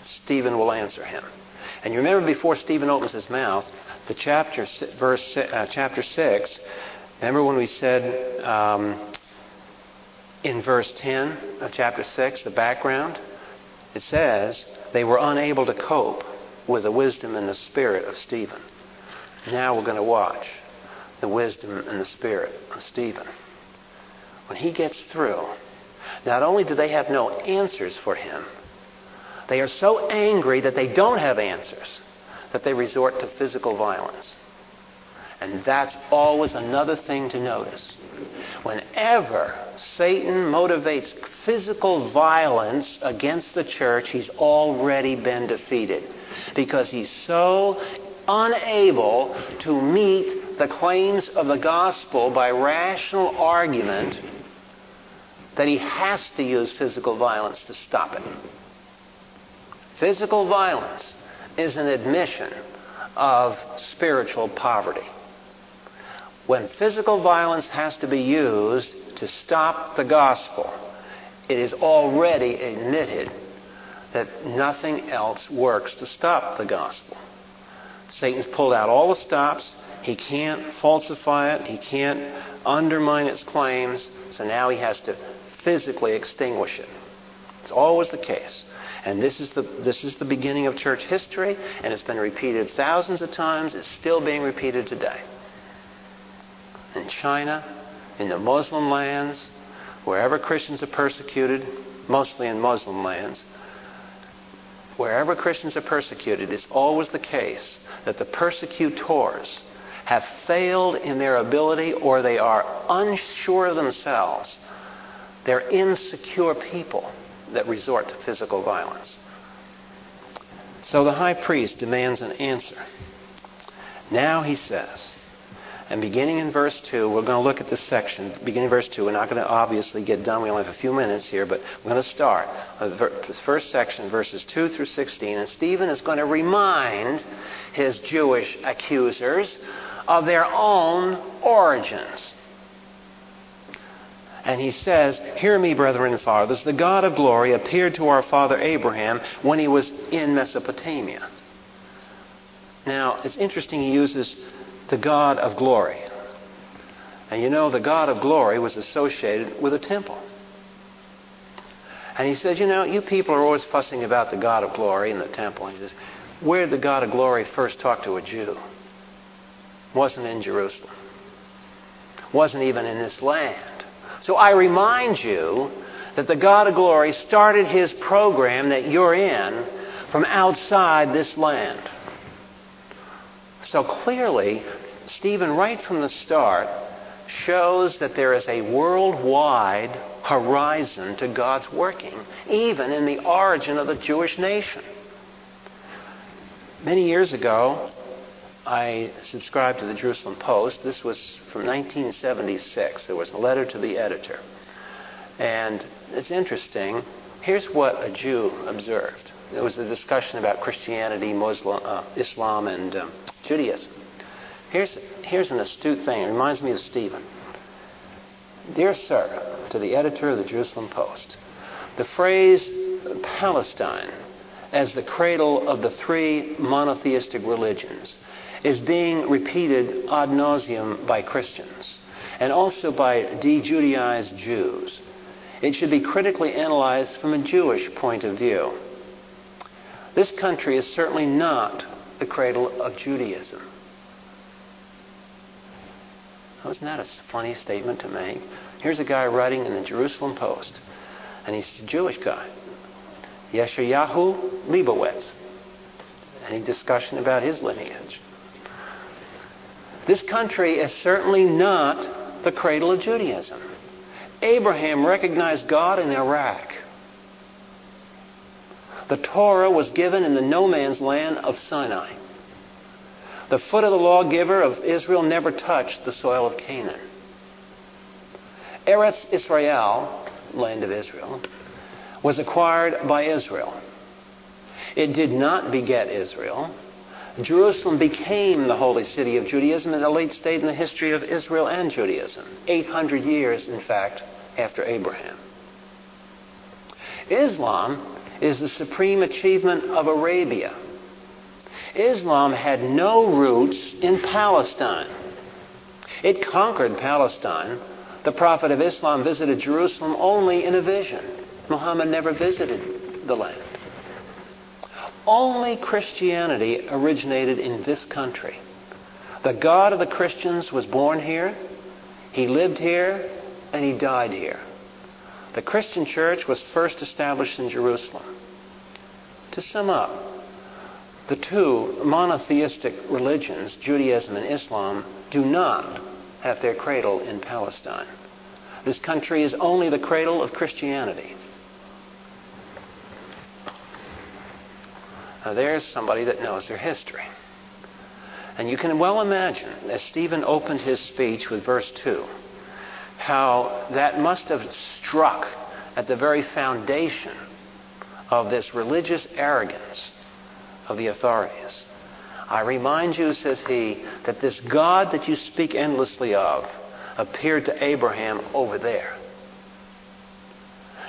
Stephen will answer him. And you remember before Stephen opens his mouth, the chapter, verse, uh, chapter 6, remember when we said um, in verse 10 of chapter 6, the background? It says, they were unable to cope with the wisdom and the spirit of Stephen. Now we're going to watch the wisdom and the spirit of Stephen. When he gets through, not only do they have no answers for him, they are so angry that they don't have answers that they resort to physical violence. And that's always another thing to notice. Whenever Satan motivates physical violence against the church, he's already been defeated because he's so unable to meet the claims of the gospel by rational argument that he has to use physical violence to stop it. Physical violence is an admission of spiritual poverty. When physical violence has to be used to stop the gospel, it is already admitted that nothing else works to stop the gospel. Satan's pulled out all the stops. He can't falsify it. He can't undermine its claims. So now he has to physically extinguish it. It's always the case. And this is, the, this is the beginning of church history, and it's been repeated thousands of times. It's still being repeated today. In China, in the Muslim lands, wherever Christians are persecuted, mostly in Muslim lands, wherever Christians are persecuted, it's always the case that the persecutors have failed in their ability or they are unsure of themselves. They're insecure people that resort to physical violence. So the high priest demands an answer. Now he says, and beginning in verse 2, we're going to look at this section. Beginning in verse 2, we're not going to obviously get done. We only have a few minutes here, but we're going to start. This first section, verses 2 through 16. And Stephen is going to remind his Jewish accusers of their own origins. And he says, Hear me, brethren and fathers, the God of glory appeared to our father Abraham when he was in Mesopotamia. Now, it's interesting he uses the God of glory. And you know, the God of glory was associated with a temple. And he says, You know, you people are always fussing about the God of glory in the temple. And he says, Where did the God of glory first talk to a Jew? Wasn't in Jerusalem. Wasn't even in this land. So I remind you that the God of glory started his program that you're in from outside this land. So clearly, Stephen, right from the start, shows that there is a worldwide horizon to God's working, even in the origin of the Jewish nation. Many years ago, I subscribed to the Jerusalem Post. This was from 1976. There was a letter to the editor. And it's interesting. Here's what a Jew observed. There was a discussion about Christianity, Muslim, uh, Islam, and um, Judaism. Here's, here's an astute thing. It reminds me of Stephen. Dear sir, to the editor of the Jerusalem Post, the phrase Palestine as the cradle of the three monotheistic religions is being repeated ad nauseum by Christians and also by de Judaized Jews. It should be critically analyzed from a Jewish point of view. This country is certainly not the cradle of Judaism. Wasn't that a funny statement to make? Here's a guy writing in the Jerusalem Post, and he's a Jewish guy. Yeshayahu Leibowitz. Any discussion about his lineage? This country is certainly not the cradle of Judaism. Abraham recognized God in Iraq. The Torah was given in the no man's land of Sinai. The foot of the lawgiver of Israel never touched the soil of Canaan. Eretz Israel, land of Israel, was acquired by Israel. It did not beget Israel. Jerusalem became the holy city of Judaism at a late stage in the history of Israel and Judaism, 800 years, in fact, after Abraham. Islam is the supreme achievement of Arabia. Islam had no roots in Palestine. It conquered Palestine. The Prophet of Islam visited Jerusalem only in a vision. Muhammad never visited the land. Only Christianity originated in this country. The God of the Christians was born here, he lived here, and he died here. The Christian church was first established in Jerusalem. To sum up, the two monotheistic religions, Judaism and Islam, do not have their cradle in Palestine. This country is only the cradle of Christianity. Now, there's somebody that knows their history. And you can well imagine, as Stephen opened his speech with verse 2, how that must have struck at the very foundation of this religious arrogance of the authorities. I remind you, says he, that this God that you speak endlessly of appeared to Abraham over there.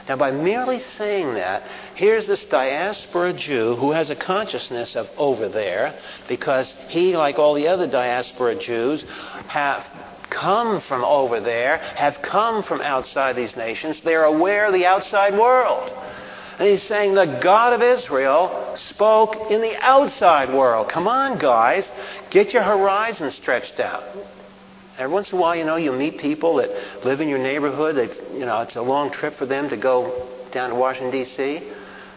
Now, by merely saying that, here's this diaspora Jew who has a consciousness of over there because he, like all the other diaspora Jews, have come from over there, have come from outside these nations. They're aware of the outside world. And he's saying the God of Israel spoke in the outside world. Come on, guys, get your horizon stretched out. Every once in a while, you know, you meet people that live in your neighborhood. They've, you know, it's a long trip for them to go down to Washington, D.C.,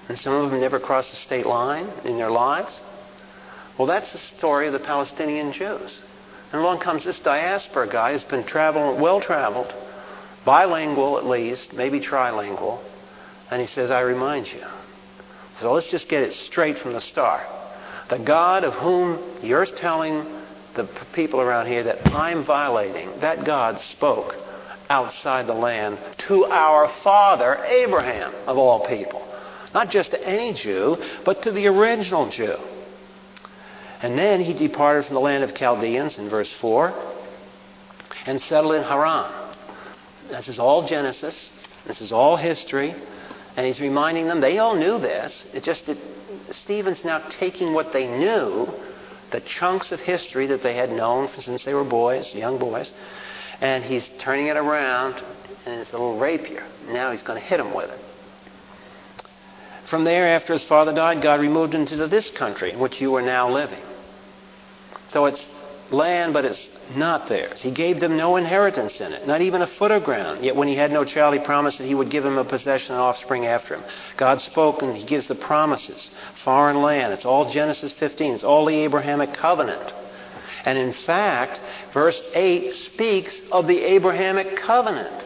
and some of them never crossed the state line in their lives. Well, that's the story of the Palestinian Jews. And along comes this diaspora guy who's been traveling, well traveled, bilingual at least, maybe trilingual, and he says, I remind you. So let's just get it straight from the start. The God of whom you're telling the people around here that I'm violating, that God spoke outside the land to our father Abraham, of all people. Not just to any Jew, but to the original Jew. And then he departed from the land of Chaldeans in verse 4 and settled in Haran. This is all Genesis. This is all history. And he's reminding them, they all knew this. It's just that Stephen's now taking what they knew the chunks of history that they had known since they were boys, young boys, and he's turning it around, and it's a little rapier. Now he's going to hit him with it. From there, after his father died, God removed him to this country in which you are now living. So it's land, but it's not theirs. He gave them no inheritance in it, not even a foot of ground. Yet when he had no child, he promised that he would give him a possession and offspring after him. God spoke and he gives the promises. Foreign land. It's all Genesis 15. It's all the Abrahamic covenant. And in fact, verse 8 speaks of the Abrahamic covenant.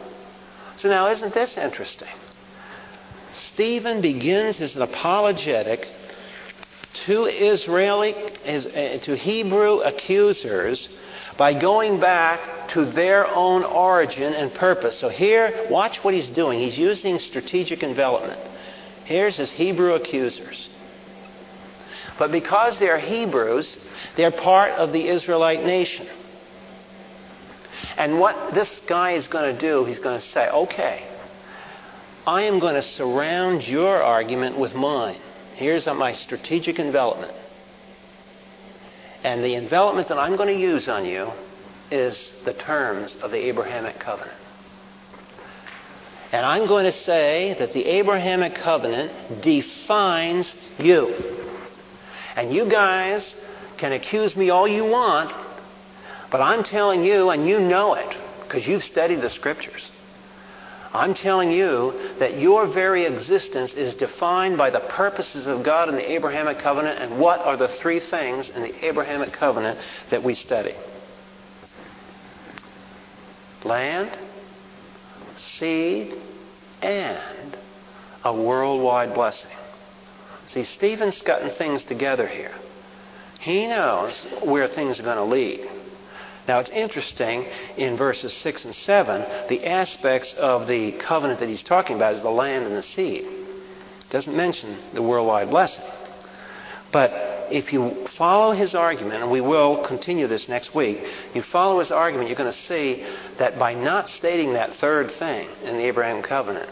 So now, isn't this interesting? Stephen begins his apologetic to Israeli, uh, to Hebrew accusers by going back to their own origin and purpose. So here, watch what he's doing. He's using strategic envelopment. Here's his Hebrew accusers. But because they're Hebrews, they're part of the Israelite nation. And what this guy is going to do, he's going to say, okay, I am going to surround your argument with mine. Here's my strategic envelopment. And the envelopment that I'm going to use on you is the terms of the Abrahamic covenant. And I'm going to say that the Abrahamic covenant defines you. And you guys can accuse me all you want, but I'm telling you, and you know it, because you've studied the scriptures. I'm telling you that your very existence is defined by the purposes of God in the Abrahamic covenant. And what are the three things in the Abrahamic covenant that we study? Land, seed, and a worldwide blessing. See, Stephen's gotten things together here. He knows where things are going to lead. Now, it's interesting in verses 6 and 7, the aspects of the covenant that he's talking about is the land and the seed. It doesn't mention the worldwide blessing. But if you follow his argument, and we will continue this next week, you follow his argument, you're going to see that by not stating that third thing in the Abraham covenant,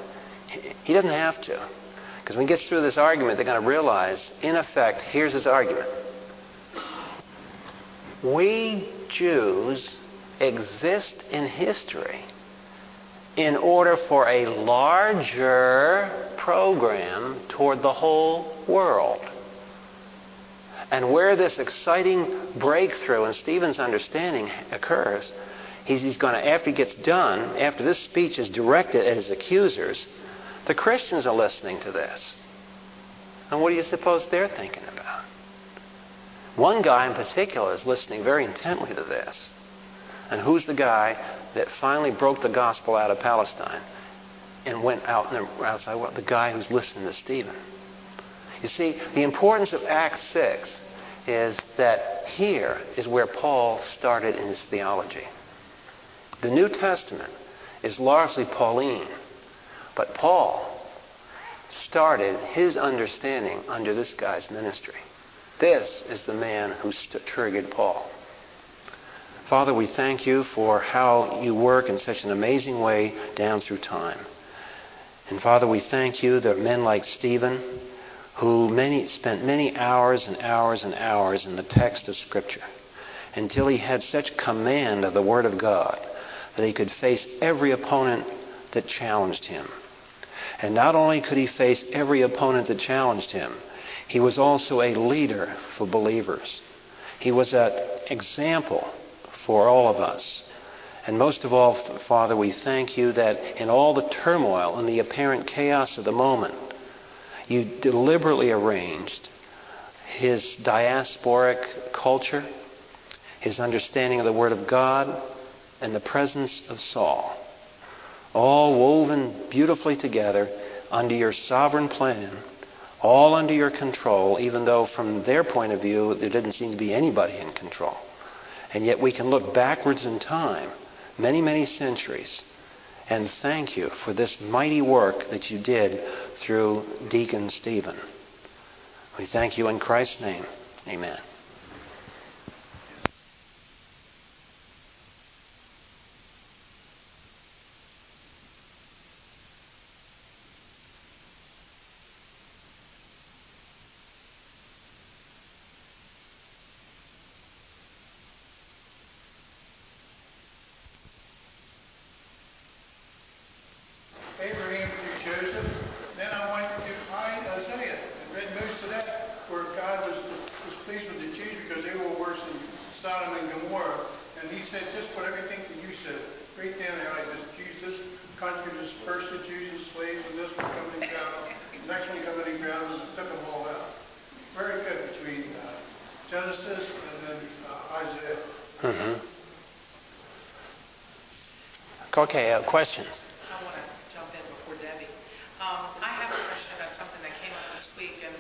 he doesn't have to. Because when he gets through this argument, they're going to realize, in effect, here's his argument. We Jews exist in history in order for a larger program toward the whole world. And where this exciting breakthrough in Stephen's understanding occurs, he's, he's going to, after he gets done, after this speech is directed at his accusers, the Christians are listening to this. And what do you suppose they're thinking about? One guy in particular is listening very intently to this. And who's the guy that finally broke the gospel out of Palestine and went out the outside? The guy who's listening to Stephen. You see, the importance of Acts 6 is that here is where Paul started in his theology. The New Testament is largely Pauline, but Paul started his understanding under this guy's ministry. This is the man who triggered Paul. Father, we thank you for how you work in such an amazing way down through time. And Father, we thank you that men like Stephen, who many, spent many hours and hours and hours in the text of Scripture, until he had such command of the Word of God that he could face every opponent that challenged him. And not only could he face every opponent that challenged him, he was also a leader for believers. He was an example for all of us. And most of all, Father, we thank you that in all the turmoil and the apparent chaos of the moment, you deliberately arranged his diasporic culture, his understanding of the Word of God, and the presence of Saul, all woven beautifully together under your sovereign plan, all under your control, even though from their point of view there didn't seem to be anybody in control. And yet we can look backwards in time, many, many centuries, and thank you for this mighty work that you did through Deacon Stephen. We thank you in Christ's name. Amen. Abraham through Joseph. Then I went to find Isaiah and read most of that where God was displeased with the Jews because they were worse than Sodom and Gomorrah. And he said, just put everything that you said right down there. Like this Jews, this country was first the Jews and slaves, and this one coming in ground. The next one coming in ground, and took them all out. Very good between uh, Genesis and then uh, Isaiah. Mm-hmm. Okay, uh, questions? I want to jump in before Debbie. Um, I have a question about something that came up this week, and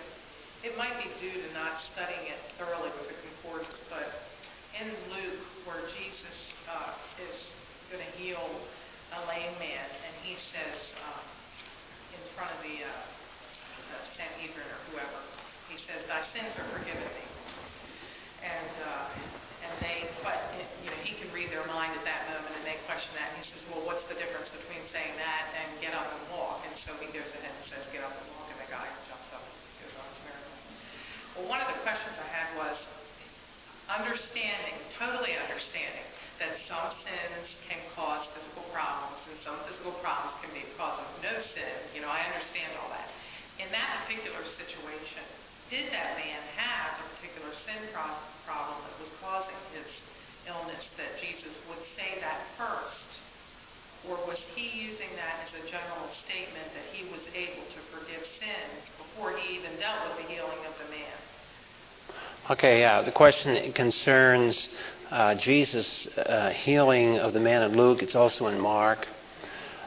it might be due to not studying it thoroughly with the concordance, but in Luke, where Jesus uh, is going to heal a lame man, and he says um, in front of the, uh, the Sanhedrin or whoever, he says, "Thy sins are forgiven thee." And uh, and they, but you know, he can read their mind at that moment, and they question that. And he says, "Well, what's the difference between saying that and get up and walk?" And so he goes ahead and says, "Get up and walk," and the guy jumps up and goes on his merry way. Well, one of the questions I had was understanding, totally understanding that some sins can cause physical problems, and some physical problems can be because of no sin. You know, I understand all that. In that particular situation, did that man have a particular sin pro- problem that was causing his illness that Jesus would say that first? Or was he using that as a general statement that he was able to forgive sin before he even dealt with the healing of the man? Okay, yeah. The question concerns uh, Jesus' uh, healing of the man in Luke. It's also in Mark,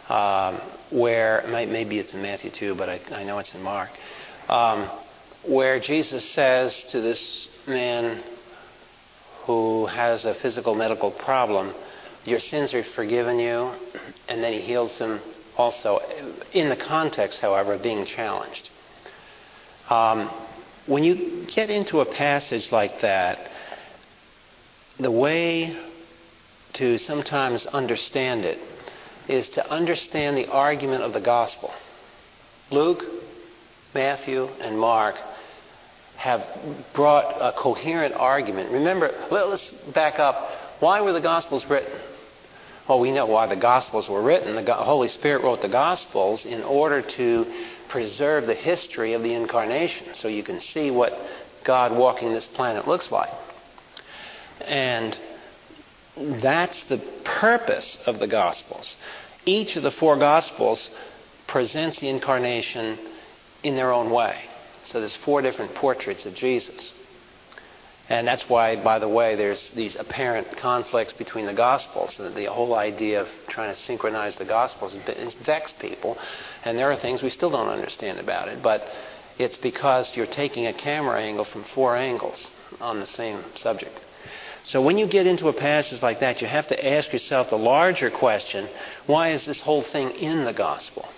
um, where maybe it's in Matthew too, but I, I know it's in Mark, um, where Jesus says to this man who has a physical medical problem, "Your sins are forgiven you," and then he heals him. Also, in the context, however, of being challenged. Um, when you get into a passage like that, the way to sometimes understand it is to understand the argument of the gospel. Luke, Matthew, and Mark have brought a coherent argument. Remember, let's back up. Why were the gospels written? Well, we know why the gospels were written. The Holy Spirit wrote the gospels in order to preserve the history of the incarnation so you can see what God walking this planet looks like. And that's the purpose of the Gospels. Each of the four Gospels presents the incarnation in their own way. So there's four different portraits of Jesus. And that's why, by the way, there's these apparent conflicts between the Gospels. The whole idea of trying to synchronize the Gospels has vexed people. And there are things we still don't understand about it. But it's because you're taking a camera angle from four angles on the same subject. So when you get into a passage like that, you have to ask yourself the larger question why is this whole thing in the gospel?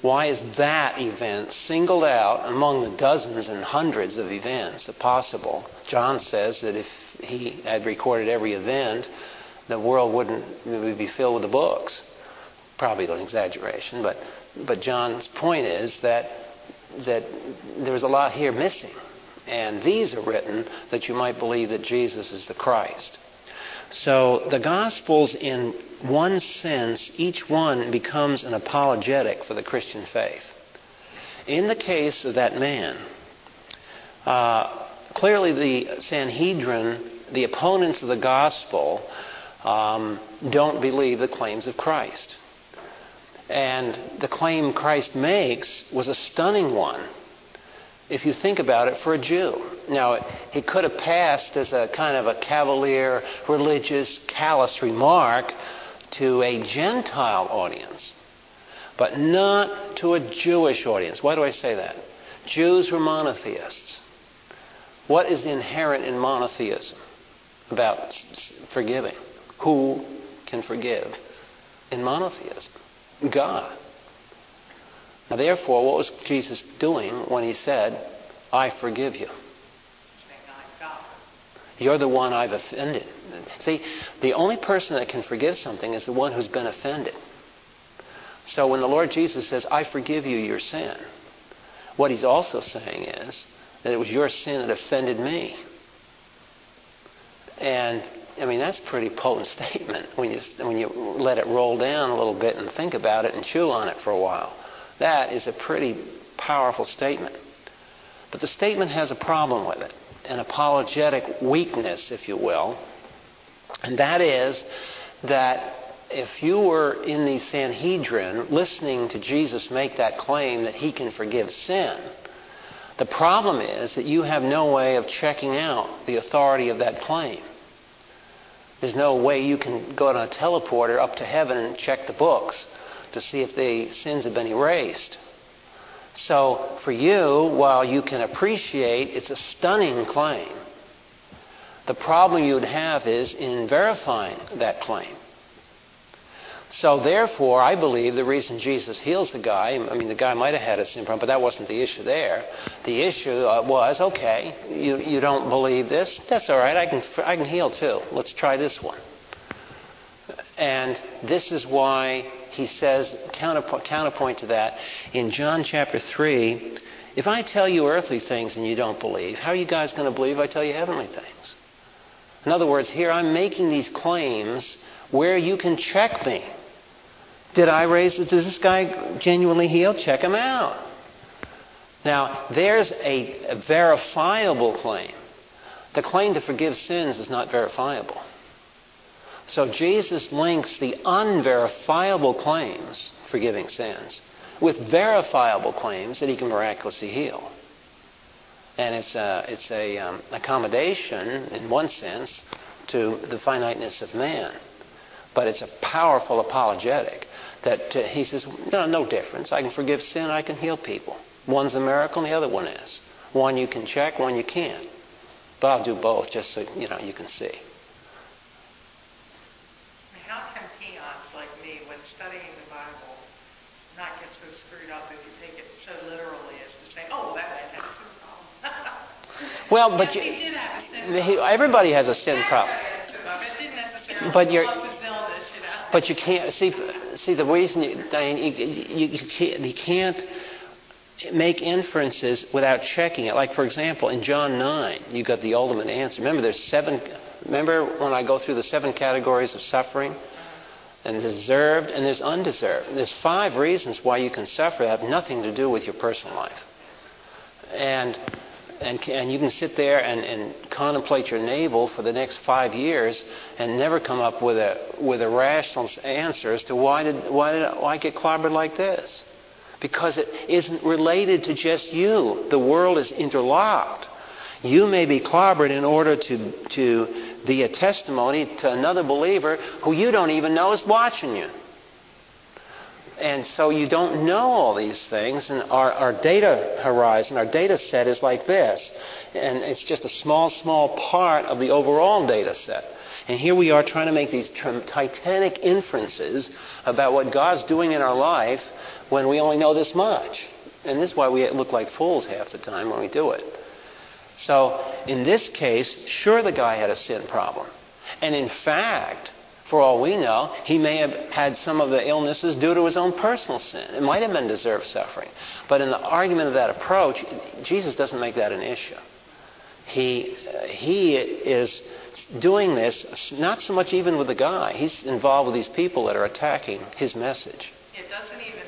Why is that event singled out among the dozens and hundreds of events possible? John says that if he had recorded every event, the world wouldn't would be filled with the books. Probably an exaggeration, but but John's point is that that there's a lot here missing. And these are written that you might believe that Jesus is the Christ. So the Gospels, in one sense, each one becomes an apologetic for the Christian faith. In the case of that man, uh, clearly the Sanhedrin, the opponents of the gospel, um, don't believe the claims of Christ. And the claim Christ makes was a stunning one if you think about it, for a Jew. Now, he could have passed as a kind of a cavalier, religious, callous remark to a Gentile audience, but not to a Jewish audience. Why do I say that? Jews were monotheists. What is inherent in monotheism about forgiving? Who can forgive in monotheism? God. Now, therefore, what was Jesus doing when he said, I forgive you? You're the one I've offended. See, the only person that can forgive something is the one who's been offended. So when the Lord Jesus says, I forgive you your sin, what he's also saying is that it was your sin that offended me. And I mean, that's a pretty potent statement when you, when you let it roll down a little bit and think about it and chew on it for a while. That is a pretty powerful statement. But the statement has a problem with it an apologetic weakness, if you will. And that is that if you were in the Sanhedrin listening to Jesus make that claim that he can forgive sin, the problem is that you have no way of checking out the authority of that claim. There's no way you can go on a teleporter up to heaven and check the books to see if the sins have been erased. So, for you, while you can appreciate it's a stunning claim, the problem you would have is in verifying that claim. So, therefore, I believe the reason Jesus heals the guy, I mean, the guy might have had a sin problem, but that wasn't the issue there. The issue uh, was okay, you, you don't believe this? That's all right, I can, I can heal too. Let's try this one. And this is why he says, counterpoint, counterpoint to that, in John chapter 3, if I tell you earthly things and you don't believe, how are you guys going to believe I tell you heavenly things? In other words, here I'm making these claims where you can check me. Did I raise, does this guy genuinely heal? Check him out. Now, there's a, a verifiable claim. The claim to forgive sins is not verifiable. So Jesus links the unverifiable claims, forgiving sins, with verifiable claims that he can miraculously heal. And it's a, it's a um, accommodation, in one sense, to the finiteness of man. But it's a powerful apologetic that uh, he says, no, no difference. I can forgive sin, I can heal people. One's a miracle and the other one is. One you can check, one you can't. But I'll do both just so you know you can see. Well, but you, everybody has a sin problem. But you're, but you can't see. See the reason you, you, you, can't, you can't make inferences without checking it. Like for example, in John nine, you got the ultimate answer. Remember, there's seven. Remember when I go through the seven categories of suffering, and deserved and there's undeserved. There's five reasons why you can suffer that have nothing to do with your personal life. And and, and you can sit there and, and contemplate your navel for the next five years and never come up with a, with a rational answer as to why did, why did I get clobbered like this? Because it isn't related to just you. The world is interlocked. You may be clobbered in order to, to be a testimony to another believer who you don't even know is watching you. And so you don't know all these things. And our, our data horizon, our data set is like this. And it's just a small, small part of the overall data set. And here we are trying to make these titanic inferences about what God's doing in our life when we only know this much. And this is why we look like fools half the time when we do it. So, in this case, sure the guy had a sin problem. And in fact, for all we know, he may have had some of the illnesses due to his own personal sin. It might have been deserved suffering. But in the argument of that approach, Jesus doesn't make that an issue. He, he is doing this not so much even with the guy. He's involved with these people that are attacking his message. It doesn't even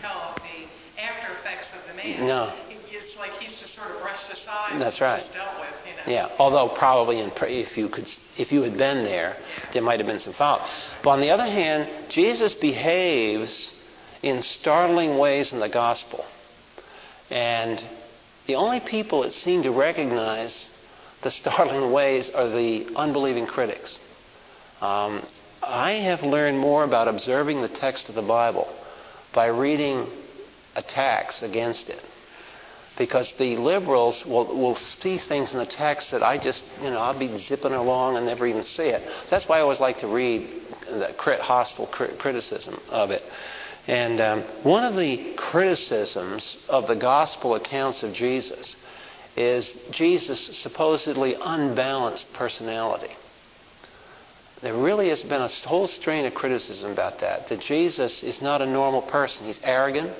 tell the after effects of the man. No. It's like he's just sort of brushed aside. That's right. Dealt with. Yeah. Although probably in, if you could, if you had been there, there might have been some follow. But on the other hand, Jesus behaves in startling ways in the gospel, and the only people that seem to recognize the startling ways are the unbelieving critics. Um, I have learned more about observing the text of the Bible by reading attacks against it. Because the liberals will, will see things in the text that I just, you know, I'll be zipping along and never even see it. So that's why I always like to read the crit, hostile crit, criticism of it. And um, one of the criticisms of the gospel accounts of Jesus is Jesus' supposedly unbalanced personality. There really has been a whole strain of criticism about that, that Jesus is not a normal person. He's arrogant.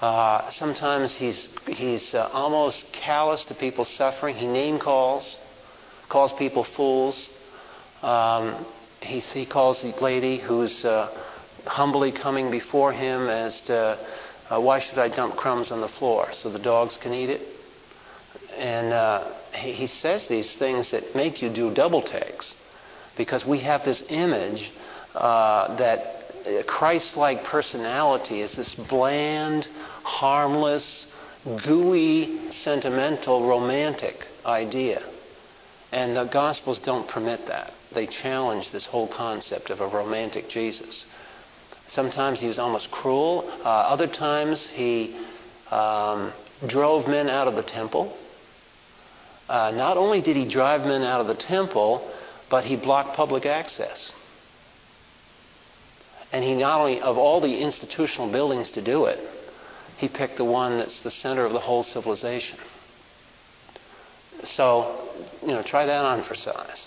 Uh, sometimes he's, he's uh, almost callous to people's suffering. He name calls, calls people fools. Um, he, he calls the lady who's uh, humbly coming before him as to, uh, why should I dump crumbs on the floor so the dogs can eat it? And uh, he, he says these things that make you do double takes because we have this image uh, that Christ like personality is this bland, harmless, gooey, sentimental, romantic idea. And the Gospels don't permit that. They challenge this whole concept of a romantic Jesus. Sometimes he was almost cruel. Uh, other times he um, drove men out of the temple uh, not only did he drive men out of the temple, but he blocked public access. And he not only, of all the institutional buildings to do it, he picked the one that's the center of the whole civilization. So, you know, try that on for size.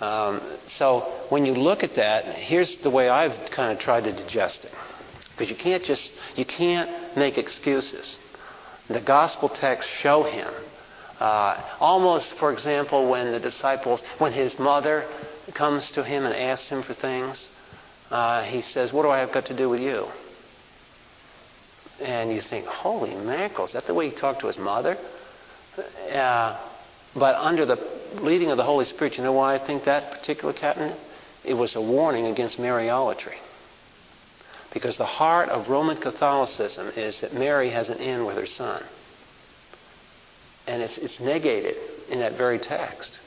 Um, so when you look at that, here's the way I've kind of tried to digest it. Because you can't just, you can't make excuses. The gospel texts show him uh, almost, for example, when the disciples, when his mother comes to him and asks him for things, uh, he says, What do I have got to do with you? And you think, Holy mackerel, is that the way he talked to his mother? Uh, but under the leading of the Holy Spirit, you know why I think that particular captain? It was a warning against Mariolatry. Because the heart of Roman Catholicism is that Mary has an in with her son. And it's, it's negated in that very text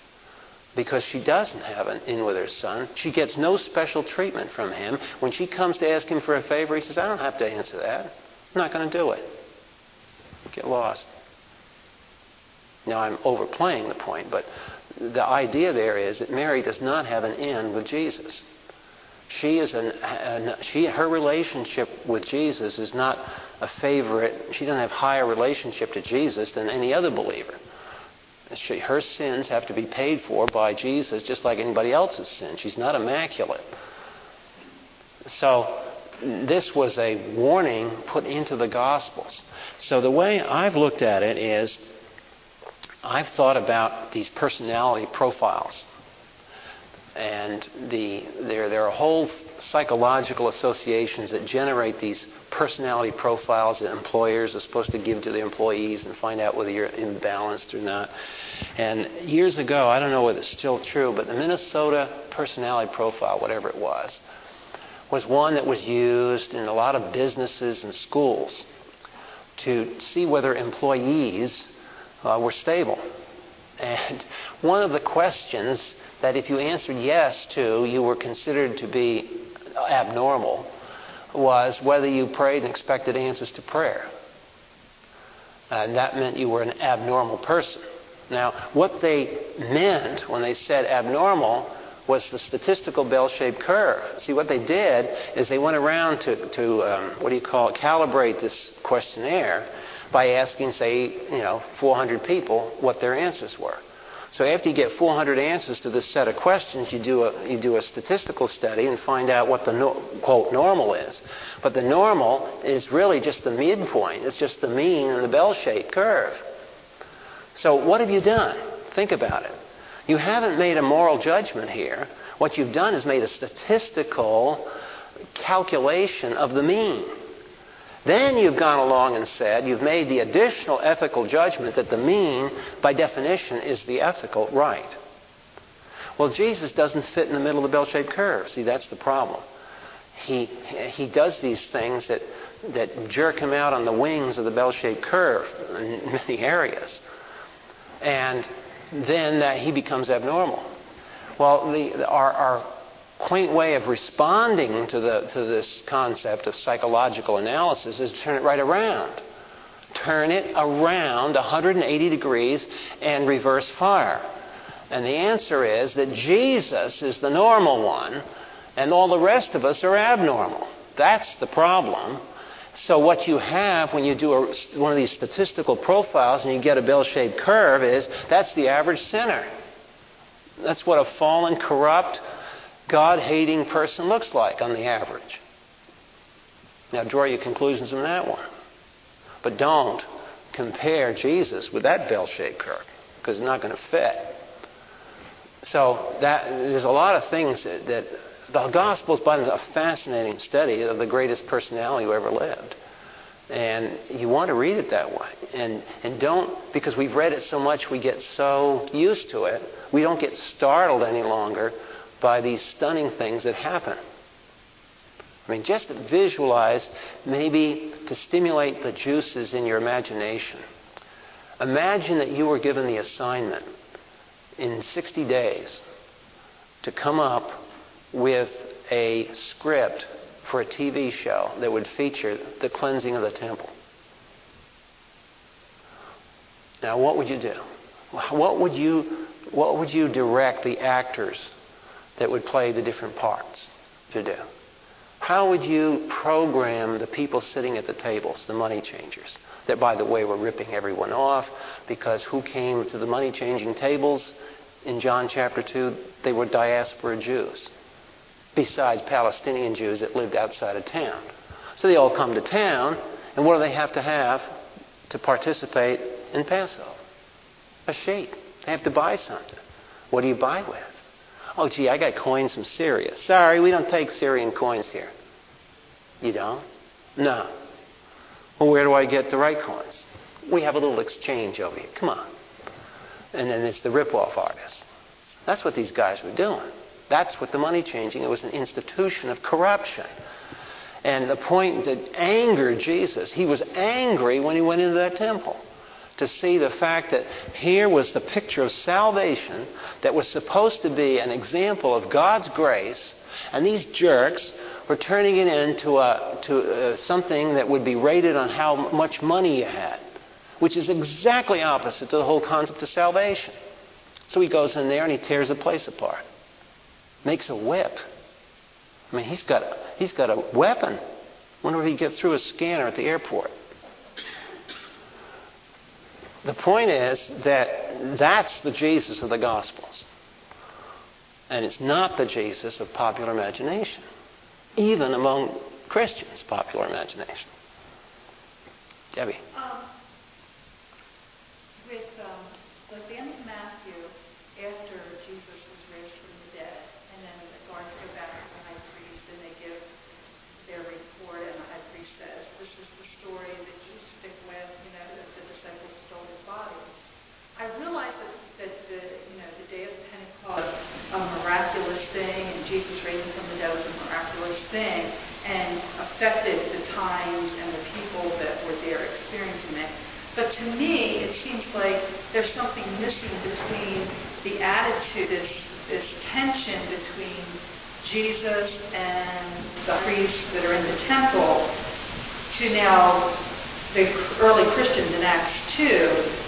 because she doesn't have an in with her son. She gets no special treatment from him. When she comes to ask him for a favor, he says, I don't have to answer that. I'm not going to do it. Get lost. Now, I'm overplaying the point, but the idea there is that Mary does not have an in with Jesus. She is an, an, she her relationship with Jesus is not a favorite. She doesn't have higher relationship to Jesus than any other believer. She, her sins have to be paid for by Jesus just like anybody else's sin. She's not immaculate. So this was a warning put into the Gospels. So the way I've looked at it is I've thought about these personality profiles and the, there, there are whole psychological associations that generate these personality profiles that employers are supposed to give to their employees and find out whether you're imbalanced or not. And years ago, I don't know whether it's still true, but the Minnesota personality profile, whatever it was, was one that was used in a lot of businesses and schools to see whether employees uh, were stable. And one of the questions that if you answered yes to, you were considered to be abnormal, was whether you prayed and expected answers to prayer. And that meant you were an abnormal person. Now, what they meant when they said abnormal was the statistical bell-shaped curve. See, what they did is they went around to, to um, what do you call it, calibrate this questionnaire by asking, say, you know, 400 people what their answers were. So after you get 400 answers to this set of questions, you do a, you do a statistical study and find out what the no, quote normal is. But the normal is really just the midpoint. It's just the mean and the bell-shaped curve. So what have you done? Think about it. You haven't made a moral judgment here. What you've done is made a statistical calculation of the mean. Then you've gone along and said, you've made the additional ethical judgment that the mean, by definition, is the ethical right. Well, Jesus doesn't fit in the middle of the bell shaped curve. See, that's the problem. He, he does these things that, that jerk him out on the wings of the bell shaped curve in many areas. And then that he becomes abnormal. Well, the, our, our quaint way of responding to, the, to this concept of psychological analysis is to turn it right around. Turn it around 180 degrees and reverse fire. And the answer is that Jesus is the normal one, and all the rest of us are abnormal. That's the problem. So what you have when you do a, one of these statistical profiles and you get a bell-shaped curve is that's the average sinner. That's what a fallen, corrupt, God hating person looks like on the average. Now, draw your conclusions from that one. But don't compare Jesus with that bell shaped curve because it's not going to fit. So, that, there's a lot of things that, that the Gospels, by a fascinating study of the greatest personality who ever lived. And you want to read it that way. And, and don't, because we've read it so much, we get so used to it, we don't get startled any longer by these stunning things that happen. I mean, just visualize, maybe to stimulate the juices in your imagination. Imagine that you were given the assignment in 60 days to come up with a script for a TV show that would feature the cleansing of the temple. Now, what would you do? What would you, what would you direct the actors that would play the different parts to do? How would you program the people sitting at the tables, the money changers, that, by the way, were ripping everyone off because who came to the money changing tables in John chapter 2? They were diaspora Jews, besides Palestinian Jews that lived outside of town. So they all come to town, and what do they have to have to participate in Passover? A sheep. They have to buy something. What do you buy with? Oh, gee, I got coins from Syria. Sorry, we don't take Syrian coins here. You don't? No. Well, where do I get the right coins? We have a little exchange over here. Come on. And then it's the rip-off artists. That's what these guys were doing. That's what the money changing. It was an institution of corruption. And the point that angered Jesus, he was angry when he went into that temple to see the fact that here was the picture of salvation that was supposed to be an example of God's grace, and these jerks were turning it into a, to, uh, something that would be rated on how much money you had, which is exactly opposite to the whole concept of salvation. So he goes in there and he tears the place apart, makes a whip. I mean, he's got a, he's got a weapon. Wonder if he get through a scanner at the airport. The point is that that's the Jesus of the Gospels. And it's not the Jesus of popular imagination, even among Christians, popular imagination. Debbie. Um, with, um, like the end of Matthew, after Jesus is raised from the dead, and then the guards go back to the high priest and they give their report, and the high priest says, This is the story that you stick with, you know, that the disciples stole his body. I realize that, that the, you know, the day of Pentecost, a miraculous thing, and Jesus raising from the dead was a miraculous thing, and affected the times and the people that were there experiencing it. But to me, it seems like there's something missing between the attitude, this, this tension between Jesus and the priests that are in the temple to now the early Christians in Acts 2,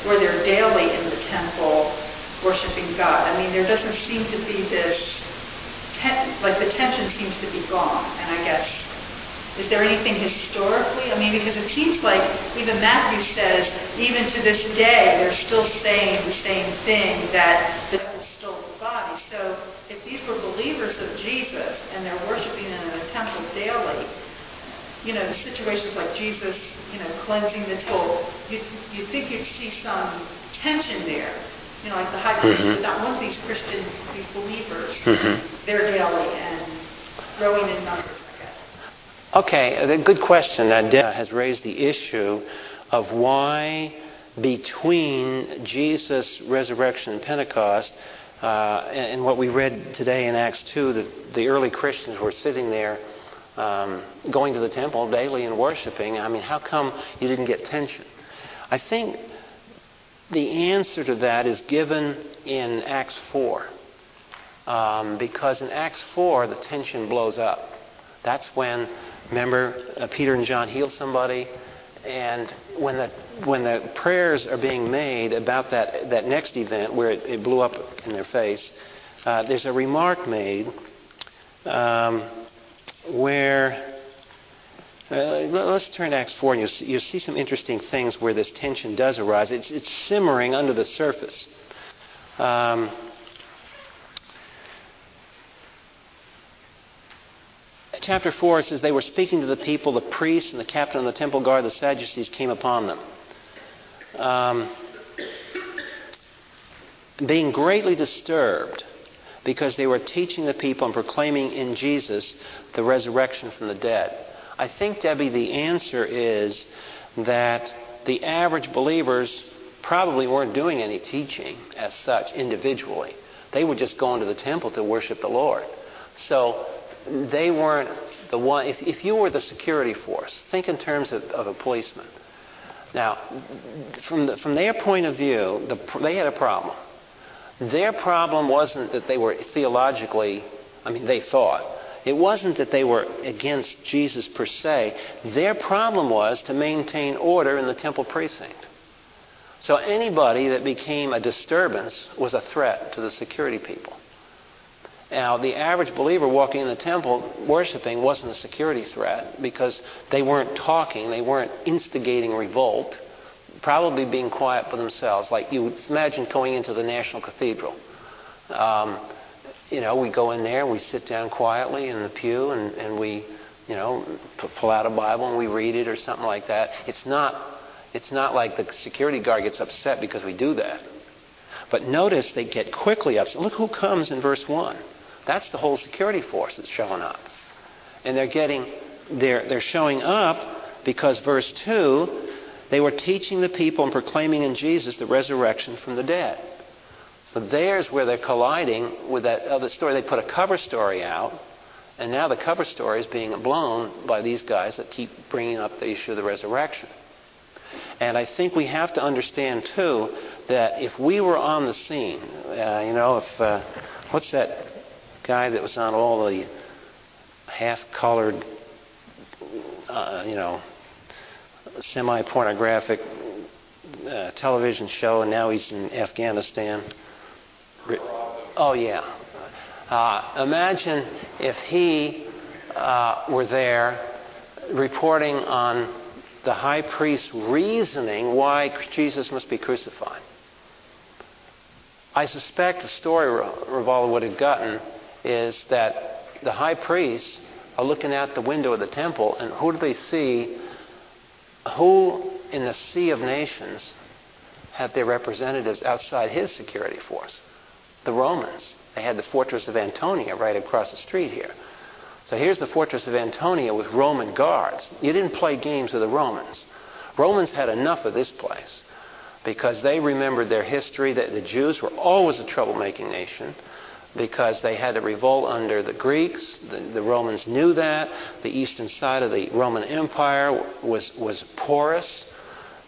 where they're daily in the temple worshiping God. I mean, there doesn't seem to be this, ten, like the tension seems to be gone. And I guess, is there anything historically? I mean, because it seems like even Matthew says, even to this day, they're still saying the same thing that the devil stole the body. So if these were believers of Jesus and they're worshiping in a temple daily, you know, situations like Jesus, you know, cleansing the temple, you'd, you'd think you'd see some tension there. You know, like the high priest Mhm. would not want these Christians, these believers, Mhm. they're daily and growing in numbers. Okay, a good question. That has raised the issue of why between Jesus' resurrection and Pentecost uh, and, and what we read today in Acts 2, that the early Christians were sitting there um, going to the temple daily and worshiping. I mean, how come you didn't get tension? I think the answer to that is given in Acts 4. Um, because in Acts 4, the tension blows up. That's when, remember, uh, Peter and John heal somebody, and when the when the prayers are being made about that that next event where it, it blew up in their face, uh, there's a remark made um, where. Uh, let- let's turn to Acts 4, and you'll see, you'll see some interesting things where this tension does arise. It's, it's simmering under the surface. Um, chapter 4 it says they were speaking to the people the priests and the captain of the temple guard the sadducees came upon them. Um, being greatly disturbed because they were teaching the people and proclaiming in jesus the resurrection from the dead. I think debbie the answer is that the average believers probably weren't doing any teaching as such individually. They were just going to the temple to worship the lord. So they weren't the one. If, if you were the security force, think in terms of, of a policeman. Now, from, the, from their point of view, the, they had a problem. Their problem wasn't that they were theologically, I mean, they thought. It wasn't that they were against Jesus per se. Their problem was to maintain order in the temple precinct. So anybody that became a disturbance was a threat to the security people. Now, the average believer walking in the temple worshiping wasn't a security threat because they weren't talking, they weren't instigating revolt, probably being quiet for themselves. Like you would imagine going into the National Cathedral. Um, you know, we go in there we sit down quietly in the pew and, and we, you know, pull out a Bible and we read it or something like that. It's not, it's not like the security guard gets upset because we do that. But notice they get quickly upset. Look who comes in verse 1. That's the whole security force that's showing up. And they're getting, they're, they're showing up because verse 2, they were teaching the people and proclaiming in Jesus the resurrection from the dead. So there's where they're colliding with that other story. They put a cover story out, and now the cover story is being blown by these guys that keep bringing up the issue of the resurrection. And I think we have to understand, too, that if we were on the scene, uh, you know, if, uh, what's that guy that was on all the half-colored, uh, you know, semi-pornographic uh, television show, and now he's in Afghanistan. Oh yeah. Uh, imagine if he uh, were there reporting on the high priest's reasoning why Jesus must be crucified. I suspect the story Rivera would have gotten is that the high priests are looking out the window of the temple, and who do they see? Who in the sea of nations have their representatives outside his security force? The Romans. They had the fortress of Antonia right across the street here. So here's the fortress of Antonia with Roman guards. You didn't play games with the Romans. Romans had enough of this place because they remembered their history that the Jews were always a troublemaking nation because they had to revolt under the Greeks. The, the, Romans knew that. The eastern side of the Roman Empire was, was porous,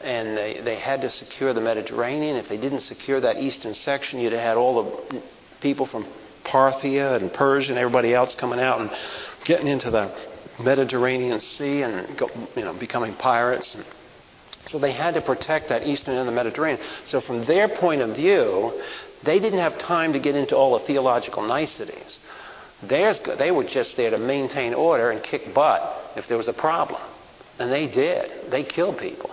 and they, they had to secure the Mediterranean. If they didn't secure that eastern section, you'd have had all the people from Parthia and Persia and everybody else coming out and getting into the Mediterranean Sea and go, you know becoming pirates. And so they had to protect that eastern end of the Mediterranean. So from their point of view, they didn't have time to get into all the theological niceties. Theirs, they were just there to maintain order and kick butt if there was a problem. And they did. They killed people.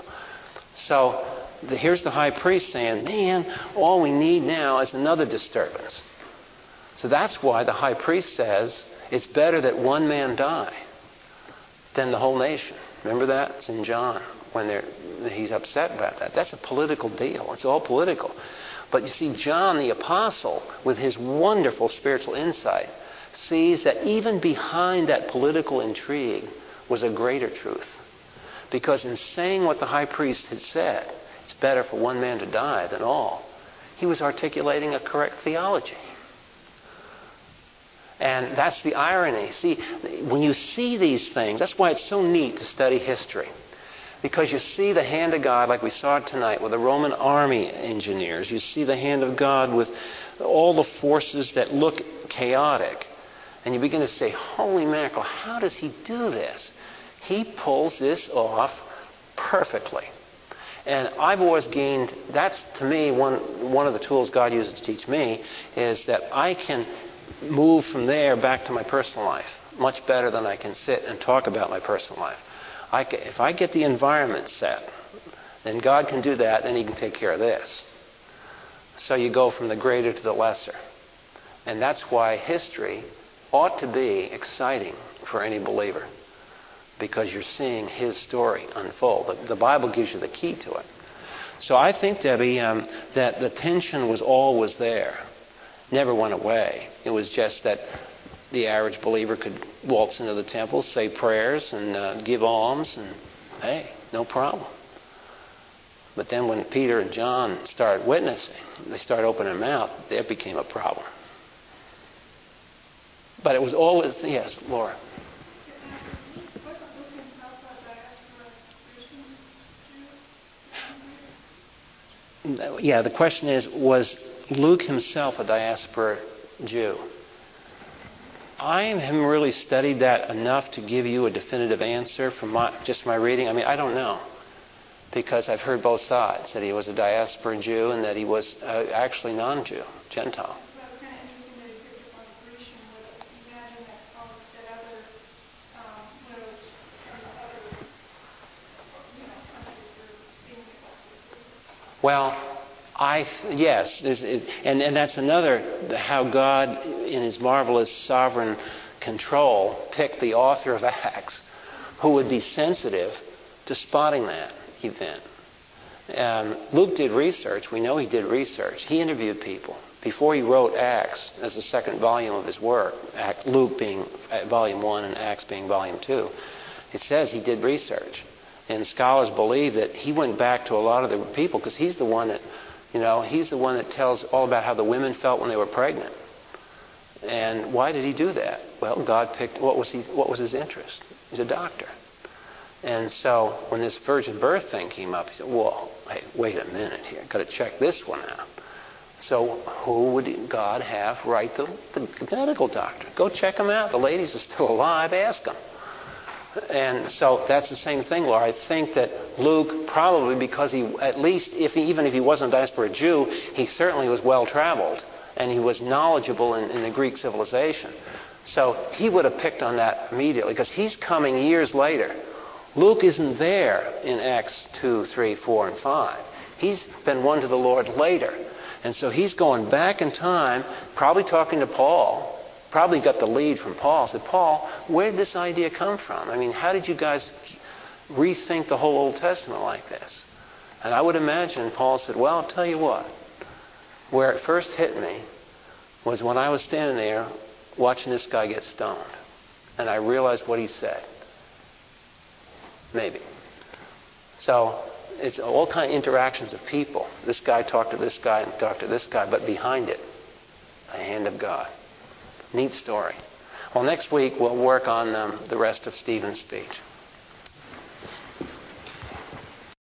So the, here's the high priest saying, Man, all we need now is another disturbance. So that's why the high priest says it's better that one man die than the whole nation. Remember that? It's in John when he's upset about that. That's a political deal. It's all political. But you see, John the Apostle, with his wonderful spiritual insight, sees that even behind that political intrigue was a greater truth. Because in saying what the high priest had said, it's better for one man to die than all, he was articulating a correct theology. And that's the irony. See, when you see these things, that's why it's so neat to study history. Because you see the hand of God, like we saw tonight with the Roman army engineers. You see the hand of God with all the forces that look chaotic. And you begin to say, Holy mackerel, how does he do this? He pulls this off perfectly. And I've always gained, that's to me one, one of the tools God uses to teach me, is that I can move from there back to my personal life much better than I can sit and talk about my personal life. I, if I get the environment set, then God can do that, then He can take care of this. So you go from the greater to the lesser. And that's why history ought to be exciting for any believer because you're seeing his story unfold. The, the Bible gives you the key to it. So I think, Debbie, um, that the tension was always there, never went away. It was just that the average believer could waltz into the temple, say prayers, and uh, give alms, and hey, no problem. But then when Peter and John started witnessing, they started opening their mouth, that became a problem. But it was always, yes, Laura. Yeah, the question is was Luke himself a diaspora Jew? I haven't really studied that enough to give you a definitive answer from my, just my reading. I mean, I don't know. Because I've heard both sides that he was a diaspora Jew and that he was uh, actually non Jew, Gentile. Well, I yes, and and that's another how God, in His marvelous sovereign control, picked the author of Acts, who would be sensitive to spotting that event. Um, Luke did research. We know he did research. He interviewed people before he wrote Acts as the second volume of his work. Act, Luke being uh, volume one and Acts being volume two. It says he did research, and scholars believe that he went back to a lot of the people because he's the one that you know, he's the one that tells all about how the women felt when they were pregnant. And why did he do that? Well, God picked what was he what was his interest? He's a doctor. And so when this virgin birth thing came up, he said, Whoa, hey, wait a minute here. Got to check this one out. So who would God have write the, the medical doctor? Go check him out. The ladies are still alive. Ask them. And so that's the same thing, Laura. I think that Luke probably because he at least if he, even if he wasn't a diaspora Jew, he certainly was well traveled and he was knowledgeable in, in the Greek civilization. So he would have picked on that immediately because he's coming years later. Luke isn't there in Acts 2, 3, 4, and 5. He's been won to the Lord later. And so he's going back in time, probably talking to Paul, probably got the lead from Paul. Said, Paul, where did this idea come from? I mean, how did you guys rethink the whole Old Testament like this? And I would imagine Paul said, Well, I'll tell you what. Where it first hit me was when I was standing there watching this guy get stoned. And I realized what he said. Maybe. So it's all kind of interactions of people. This guy talked to this guy and talked to this guy, but behind it, the hand of God. Neat story. Well, next week we'll work on um, the rest of Stephen's speech.